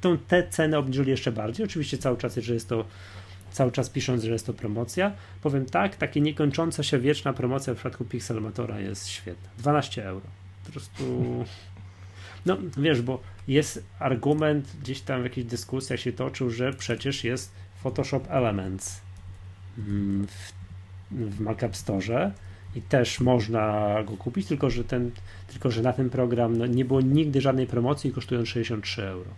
tą, te ceny obniżyli jeszcze bardziej. Oczywiście cały czas, że jest to cały czas pisząc, że jest to promocja. Powiem tak, takie niekończąca się wieczna promocja w przypadku Pixelmatora jest świetna. 12 euro. Po prostu. No wiesz, bo jest argument, gdzieś tam w jakichś dyskusjach się toczył, że przecież jest Photoshop Elements w, w Mac App Store i też można go kupić, tylko że, ten, tylko, że na ten program no, nie było nigdy żadnej promocji i kosztują 63 euro.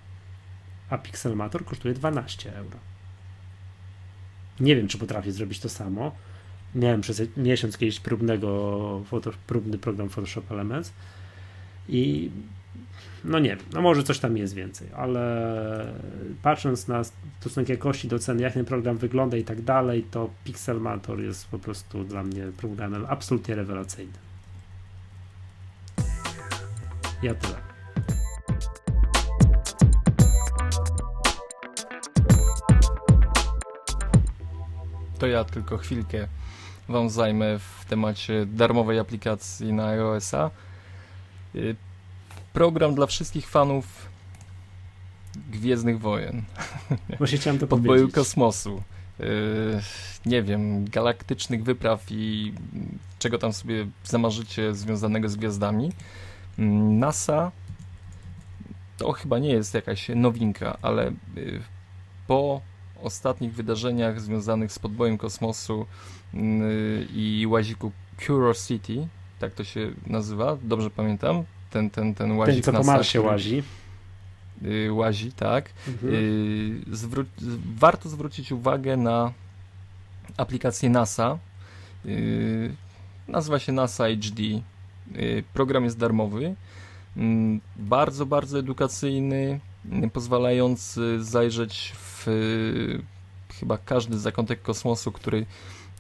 A Pixelmator kosztuje 12 euro. Nie wiem, czy potrafię zrobić to samo. Miałem przez miesiąc kiedyś próbnego, próbny program Photoshop Elements i no nie wiem, no może coś tam jest więcej, ale patrząc na stosunek jakości do ceny, jak ten program wygląda i tak dalej, to Pixelmator jest po prostu dla mnie programem absolutnie rewelacyjnym. Ja tyle. To ja tylko chwilkę Wam zajmę w temacie darmowej aplikacji na iOS-a. Y, program dla wszystkich fanów Gwiezdnych Wojen. Właśnie chciałem to Podboju powiedzieć. kosmosu. Yy, nie wiem, galaktycznych wypraw i czego tam sobie zamarzycie związanego z gwiazdami. Mm, NASA to chyba nie jest jakaś nowinka, ale yy, po ostatnich wydarzeniach związanych z podbojem kosmosu yy, i łaziku Curiosity, tak to się nazywa, dobrze pamiętam, ten, ten, ten łazik ten, co NASA, po Marsie który, łazi. y, łazi, tak. Mhm. Y, zwró- warto zwrócić uwagę na aplikację NASA. Y, nazywa się NASA HD. Y, program jest darmowy. Mm, Bardzo, bardzo edukacyjny, y, pozwalający zajrzeć w y, chyba każdy zakątek kosmosu, który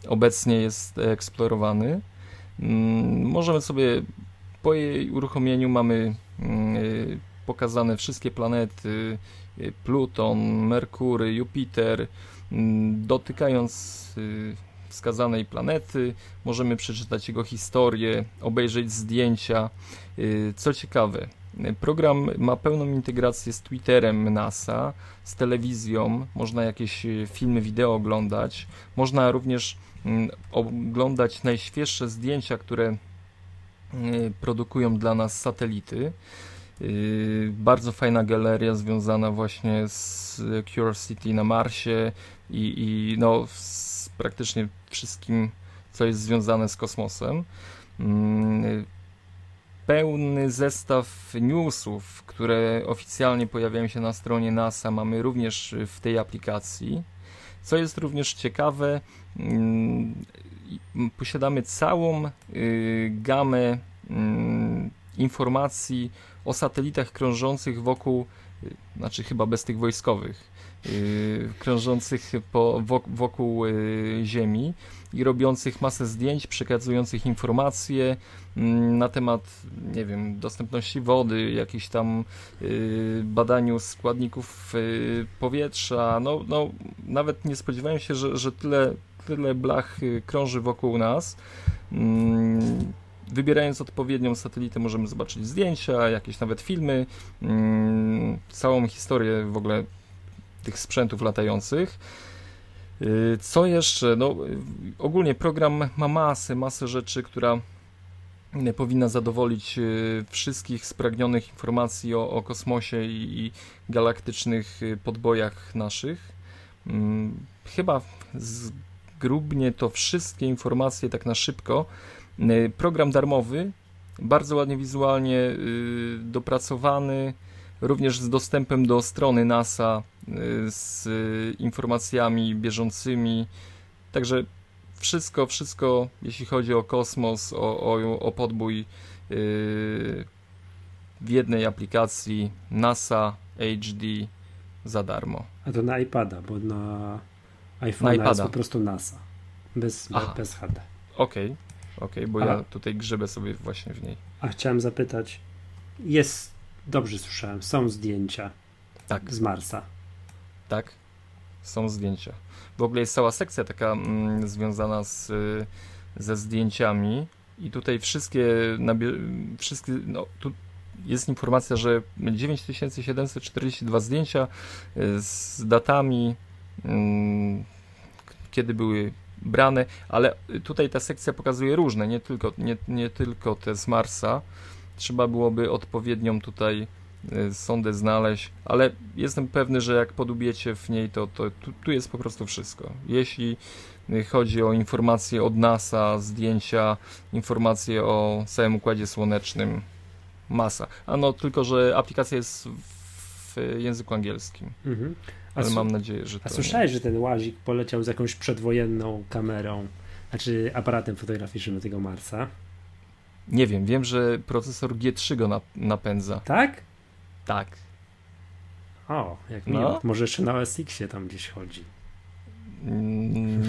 obecnie jest eksplorowany. Mm, Możemy sobie po jej uruchomieniu mamy mm, y, pokazane wszystkie planety, y, Pluton, Merkury, Jupiter. Mm, Dotykając wskazanej planety, możemy przeczytać jego historię, obejrzeć zdjęcia. Co ciekawe, program ma pełną integrację z Twitterem NASA, z telewizją, można jakieś y, filmy, wideo oglądać. Można również mm, oglądać najświeższe zdjęcia, które y, produkują dla nas satelity. Y, Bardzo fajna galeria związana właśnie z Curiosity na Marsie i, i no, z praktycznie wszystkim, co jest związane z kosmosem. Pełny zestaw newsów, które oficjalnie pojawiają się na stronie NASA, mamy również w tej aplikacji. Co jest również ciekawe, mm, posiadamy całą y, gamę mm, informacji o satelitach krążących wokół, y, znaczy chyba bez tych wojskowych, krążących po, wok- wokół y, Ziemi i robiących masę zdjęć, przekazujących informacje mm, na temat, nie wiem, dostępności wody, jakichś tam y, badaniu składników y, powietrza. No, no, nawet nie spodziewałem się, że, że tyle, tyle blach y, krąży wokół nas. Mm, Wybierając odpowiednią satelitę możemy zobaczyć zdjęcia, jakieś nawet filmy, mm, całą historię w ogóle tych sprzętów latających. Y, Co jeszcze? No, ogólnie program ma masę, masę rzeczy, która y, powinna zadowolić y, wszystkich spragnionych informacji o, o kosmosie i, i galaktycznych podbojach naszych. Mm, Chyba zgrubnie to wszystkie informacje tak na szybko. Program darmowy, bardzo ładnie wizualnie dopracowany, również z dostępem do strony NASA, z y, informacjami bieżącymi. Także wszystko, wszystko, jeśli chodzi o kosmos, o, o, o podbój y, w jednej aplikacji NASA HD za darmo. A to na iPada, bo na iPhone'a Na jest po prostu NASA. Bez, Aha. bez HD. Okej, okej, bo A- ja tutaj grzebę sobie właśnie w niej. A chciałem zapytać, jest, dobrze słyszałem, są zdjęcia Tak. z Marsa. Tak, są zdjęcia. W ogóle jest cała sekcja taka mm, związana z, y, ze zdjęciami i tutaj wszystkie, wszystkie no, tu jest informacja, że 9742 zdjęcia y, z datami, mm, kiedy były brane, ale tutaj ta sekcja pokazuje różne, nie tylko, nie, nie tylko te z Marsa. Trzeba byłoby odpowiednią tutaj y, sondę znaleźć, ale jestem pewny, że jak podubiecie w niej, to, to tu, tu jest po prostu wszystko. Jeśli y, chodzi o informacje od NASA, zdjęcia, informacje o całym Układzie Słonecznym, masa. A no, tylko, że aplikacja jest w języku angielskim, Mhm. Ale mam nadzieję, że to a nie- słyszałeś, że ten łazik poleciał z jakąś przedwojenną kamerą, znaczy aparatem fotograficznym do tego Marsa? Nie wiem, wiem, że procesor G3 go nap- napędza. Tak? Tak. O, jak No. miło. Może jeszcze na OSX-ie tam gdzieś chodzi.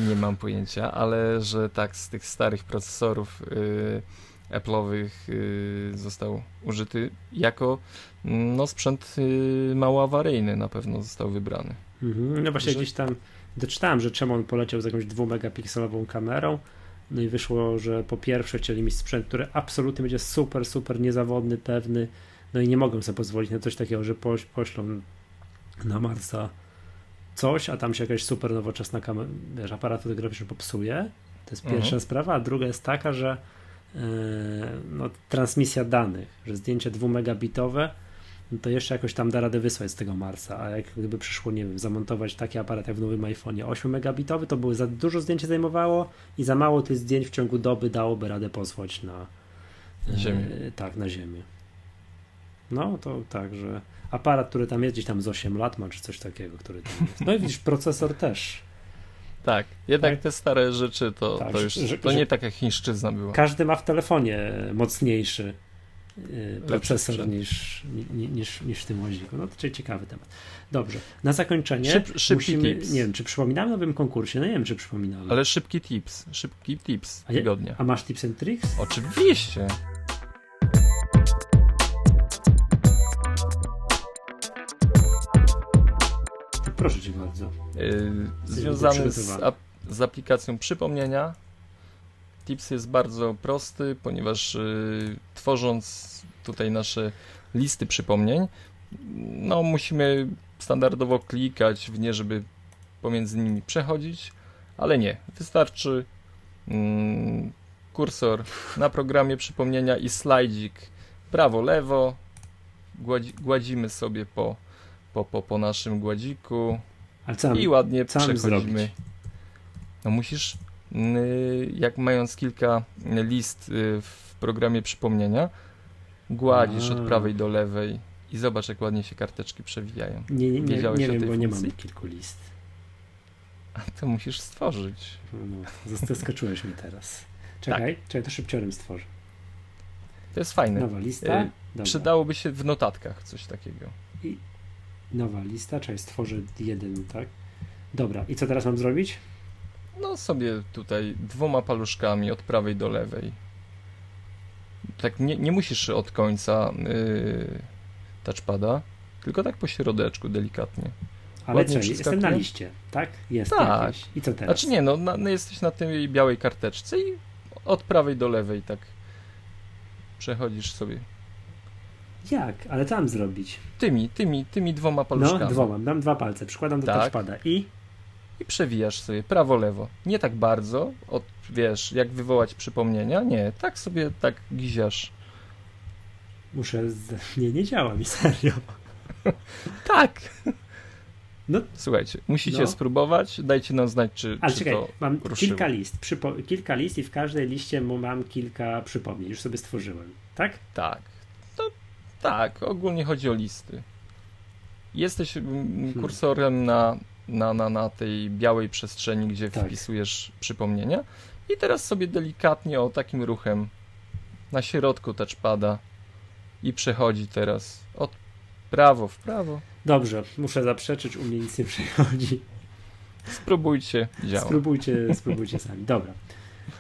Nie mam pojęcia, ale że tak z tych starych procesorów y, Apple'owych y, został użyty jako no, sprzęt y, mało awaryjny na pewno został wybrany. Mhm. No właśnie Że- gdzieś tam doczytałem, że czemu on poleciał z jakąś dwumegapikselową kamerą. No i wyszło, że po pierwsze chcieli mieć sprzęt, który absolutnie będzie super, super niezawodny, pewny. No i nie mogą sobie pozwolić na coś takiego, że poś, poślą na Marsa coś, a tam się jakaś super nowoczesna kamera, wiesz, aparat fotograficzny popsuje. To jest pierwsza Mhm. sprawa, a druga jest taka, że yy, no, transmisja danych, że zdjęcie dwumegabitowe no to jeszcze jakoś tam da radę wysłać z tego Marsa, a jak gdyby przyszło, nie wiem, zamontować taki aparat jak w nowym iPhone'ie 8 megabitowy, to były za dużo zdjęcie zajmowało i za mało tych zdjęć w ciągu doby dałoby radę posłać na Ziemię. e, tak, na Ziemię. No to tak, że aparat, który tam jest gdzieś tam z 8 lat ma, czy coś takiego, który tam jest. No i widzisz, procesor też. Tak, jednak Tak. te stare rzeczy to, Tak, to już że- to że- nie taka chińszczyzna była. Każdy ma w telefonie mocniejszy yy, procesor niż, ni- niż, niż w tym łaziku. No to ciekawy temat. Dobrze, na zakończenie Szyb- szybki musimy, tips. nie wiem, czy przypominamy o nowym konkursie? No nie wiem, czy przypominamy. Ale szybki tips, szybki tips A je- tygodnia. A masz tips and tricks? Oczywiście. Proszę cię bardzo. Yy, związany z, ap- z aplikacją przypomnienia. Tips jest bardzo prosty, ponieważ yy, tworząc tutaj nasze listy przypomnień, no musimy standardowo klikać w nie, żeby pomiędzy nimi przechodzić, ale nie. Wystarczy mm, kursor na programie przypomnienia i slajdzik prawo, lewo. Gładzi, gładzimy sobie po, po, po, po naszym gładziku. Co I ładnie co przechodzimy. No musisz, y, jak mając kilka list y, w programie przypomnienia, gładzisz A. od prawej do lewej i zobacz, jak ładnie się karteczki przewijają. Nie, nie, nie, Wiedziałeś nie wiem, bo nie funkcji? mam kilku list. A to musisz stworzyć. No, zaskoczyłeś mnie teraz. Czekaj, czekaj, to szybciorem stworzę. To jest fajne. Nowa lista. Y, Dobra. Przydałoby się w notatkach coś takiego. Nowa lista, czekaj, stworzę jeden, tak? Dobra, i co teraz mam zrobić? No sobie tutaj dwoma paluszkami od prawej do lewej. Tak nie, nie musisz od końca yy, touchpada, tylko tak po środeczku delikatnie. Ale Ładnie co, jestem na liście, tak? Jest Tak. jakieś. I co teraz? Znaczy nie, no, na, no jesteś na tej białej karteczce i od prawej do lewej tak przechodzisz sobie. Jak? Ale co mam zrobić? Tymi, tymi, tymi dwoma paluszkami. No, dwoma, dam dwa palce, przykładam do Tak. touchpada i I przewijasz sobie prawo-lewo. Nie tak bardzo, od, wiesz, jak wywołać przypomnienia. Nie, tak sobie tak giziasz. muszę... Z... Nie, nie działa mi, serio. Tak! No. Słuchajcie, musicie No. spróbować, dajcie nam znać, czy, Ale czy czekaj, to mam ruszyło. kilka list, przypo... kilka list i w każdej liście mam kilka przypomnień, już sobie stworzyłem, tak? Tak. Tak, ogólnie chodzi o listy. Jesteś mm, Hmm. kursorem na, na, na, na tej białej przestrzeni, gdzie Tak. wpisujesz przypomnienia i teraz sobie delikatnie o takim ruchem na środku touchpada i przechodzi teraz od prawo w prawo. Dobrze, muszę zaprzeczyć, u mnie nic nie przechodzi. Spróbujcie, działa. Spróbujcie, spróbujcie sami. Dobra.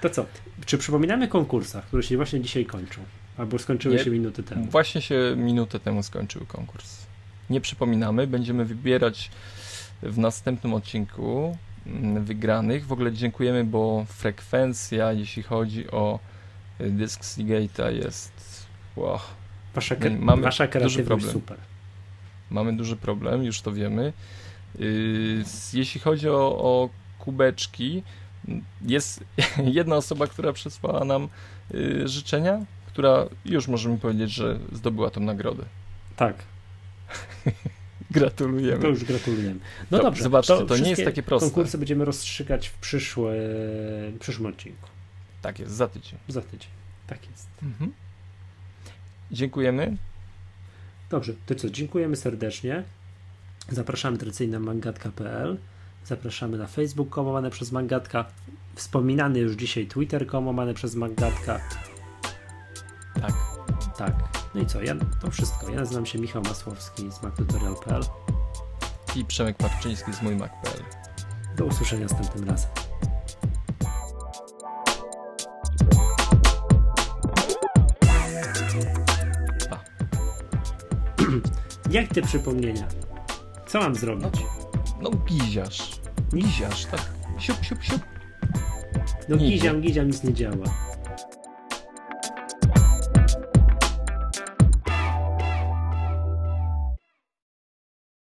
To co? Czy przypominamy konkursach, które się właśnie dzisiaj kończą? Albo skończyły Nie. się minuty temu? Właśnie się minutę temu skończył konkurs. Nie przypominamy, będziemy wybierać w następnym odcinku mm, wygranych. W ogóle dziękujemy, bo frekwencja, jeśli chodzi o y, dysk Seagate'a jest... Wow, Wasza, kre... mamy wasza duży problem. super. mamy duży problem, już to wiemy. S- Jeśli chodzi o, o kubeczki, m, jest jedna osoba, która przesłała nam y, życzenia, która już możemy powiedzieć, że zdobyła tą nagrodę. Tak, Gratulujemy. to już gratulujemy. No To- dobrze. zobaczcie, to nie jest takie proste. Konkursy będziemy rozstrzygać w przyszłym odcinku. Tak jest, za tydzień. Za tydzień. Tak jest. Mhm. Dziękujemy. Dobrze, to co? Dziękujemy serdecznie. Zapraszamy tradycyjnie na mangatka.pl. Zapraszamy na Facebook komowany przez Mangatka. Wspominany już dzisiaj Twitter komowany przez Mangatka. Tak. Tak. No i co? Ja, to wszystko. Ja nazywam się Michał Masłowski z MacTutorial.pl. I Przemek Marczyński z mójmac.pl. Do usłyszenia następnym razem. Pa. Jak te przypomnienia? Co mam zrobić? No giziarz. Giziarz, tak. Siup, siup, siup. No giziam, giziam, nic nie działa.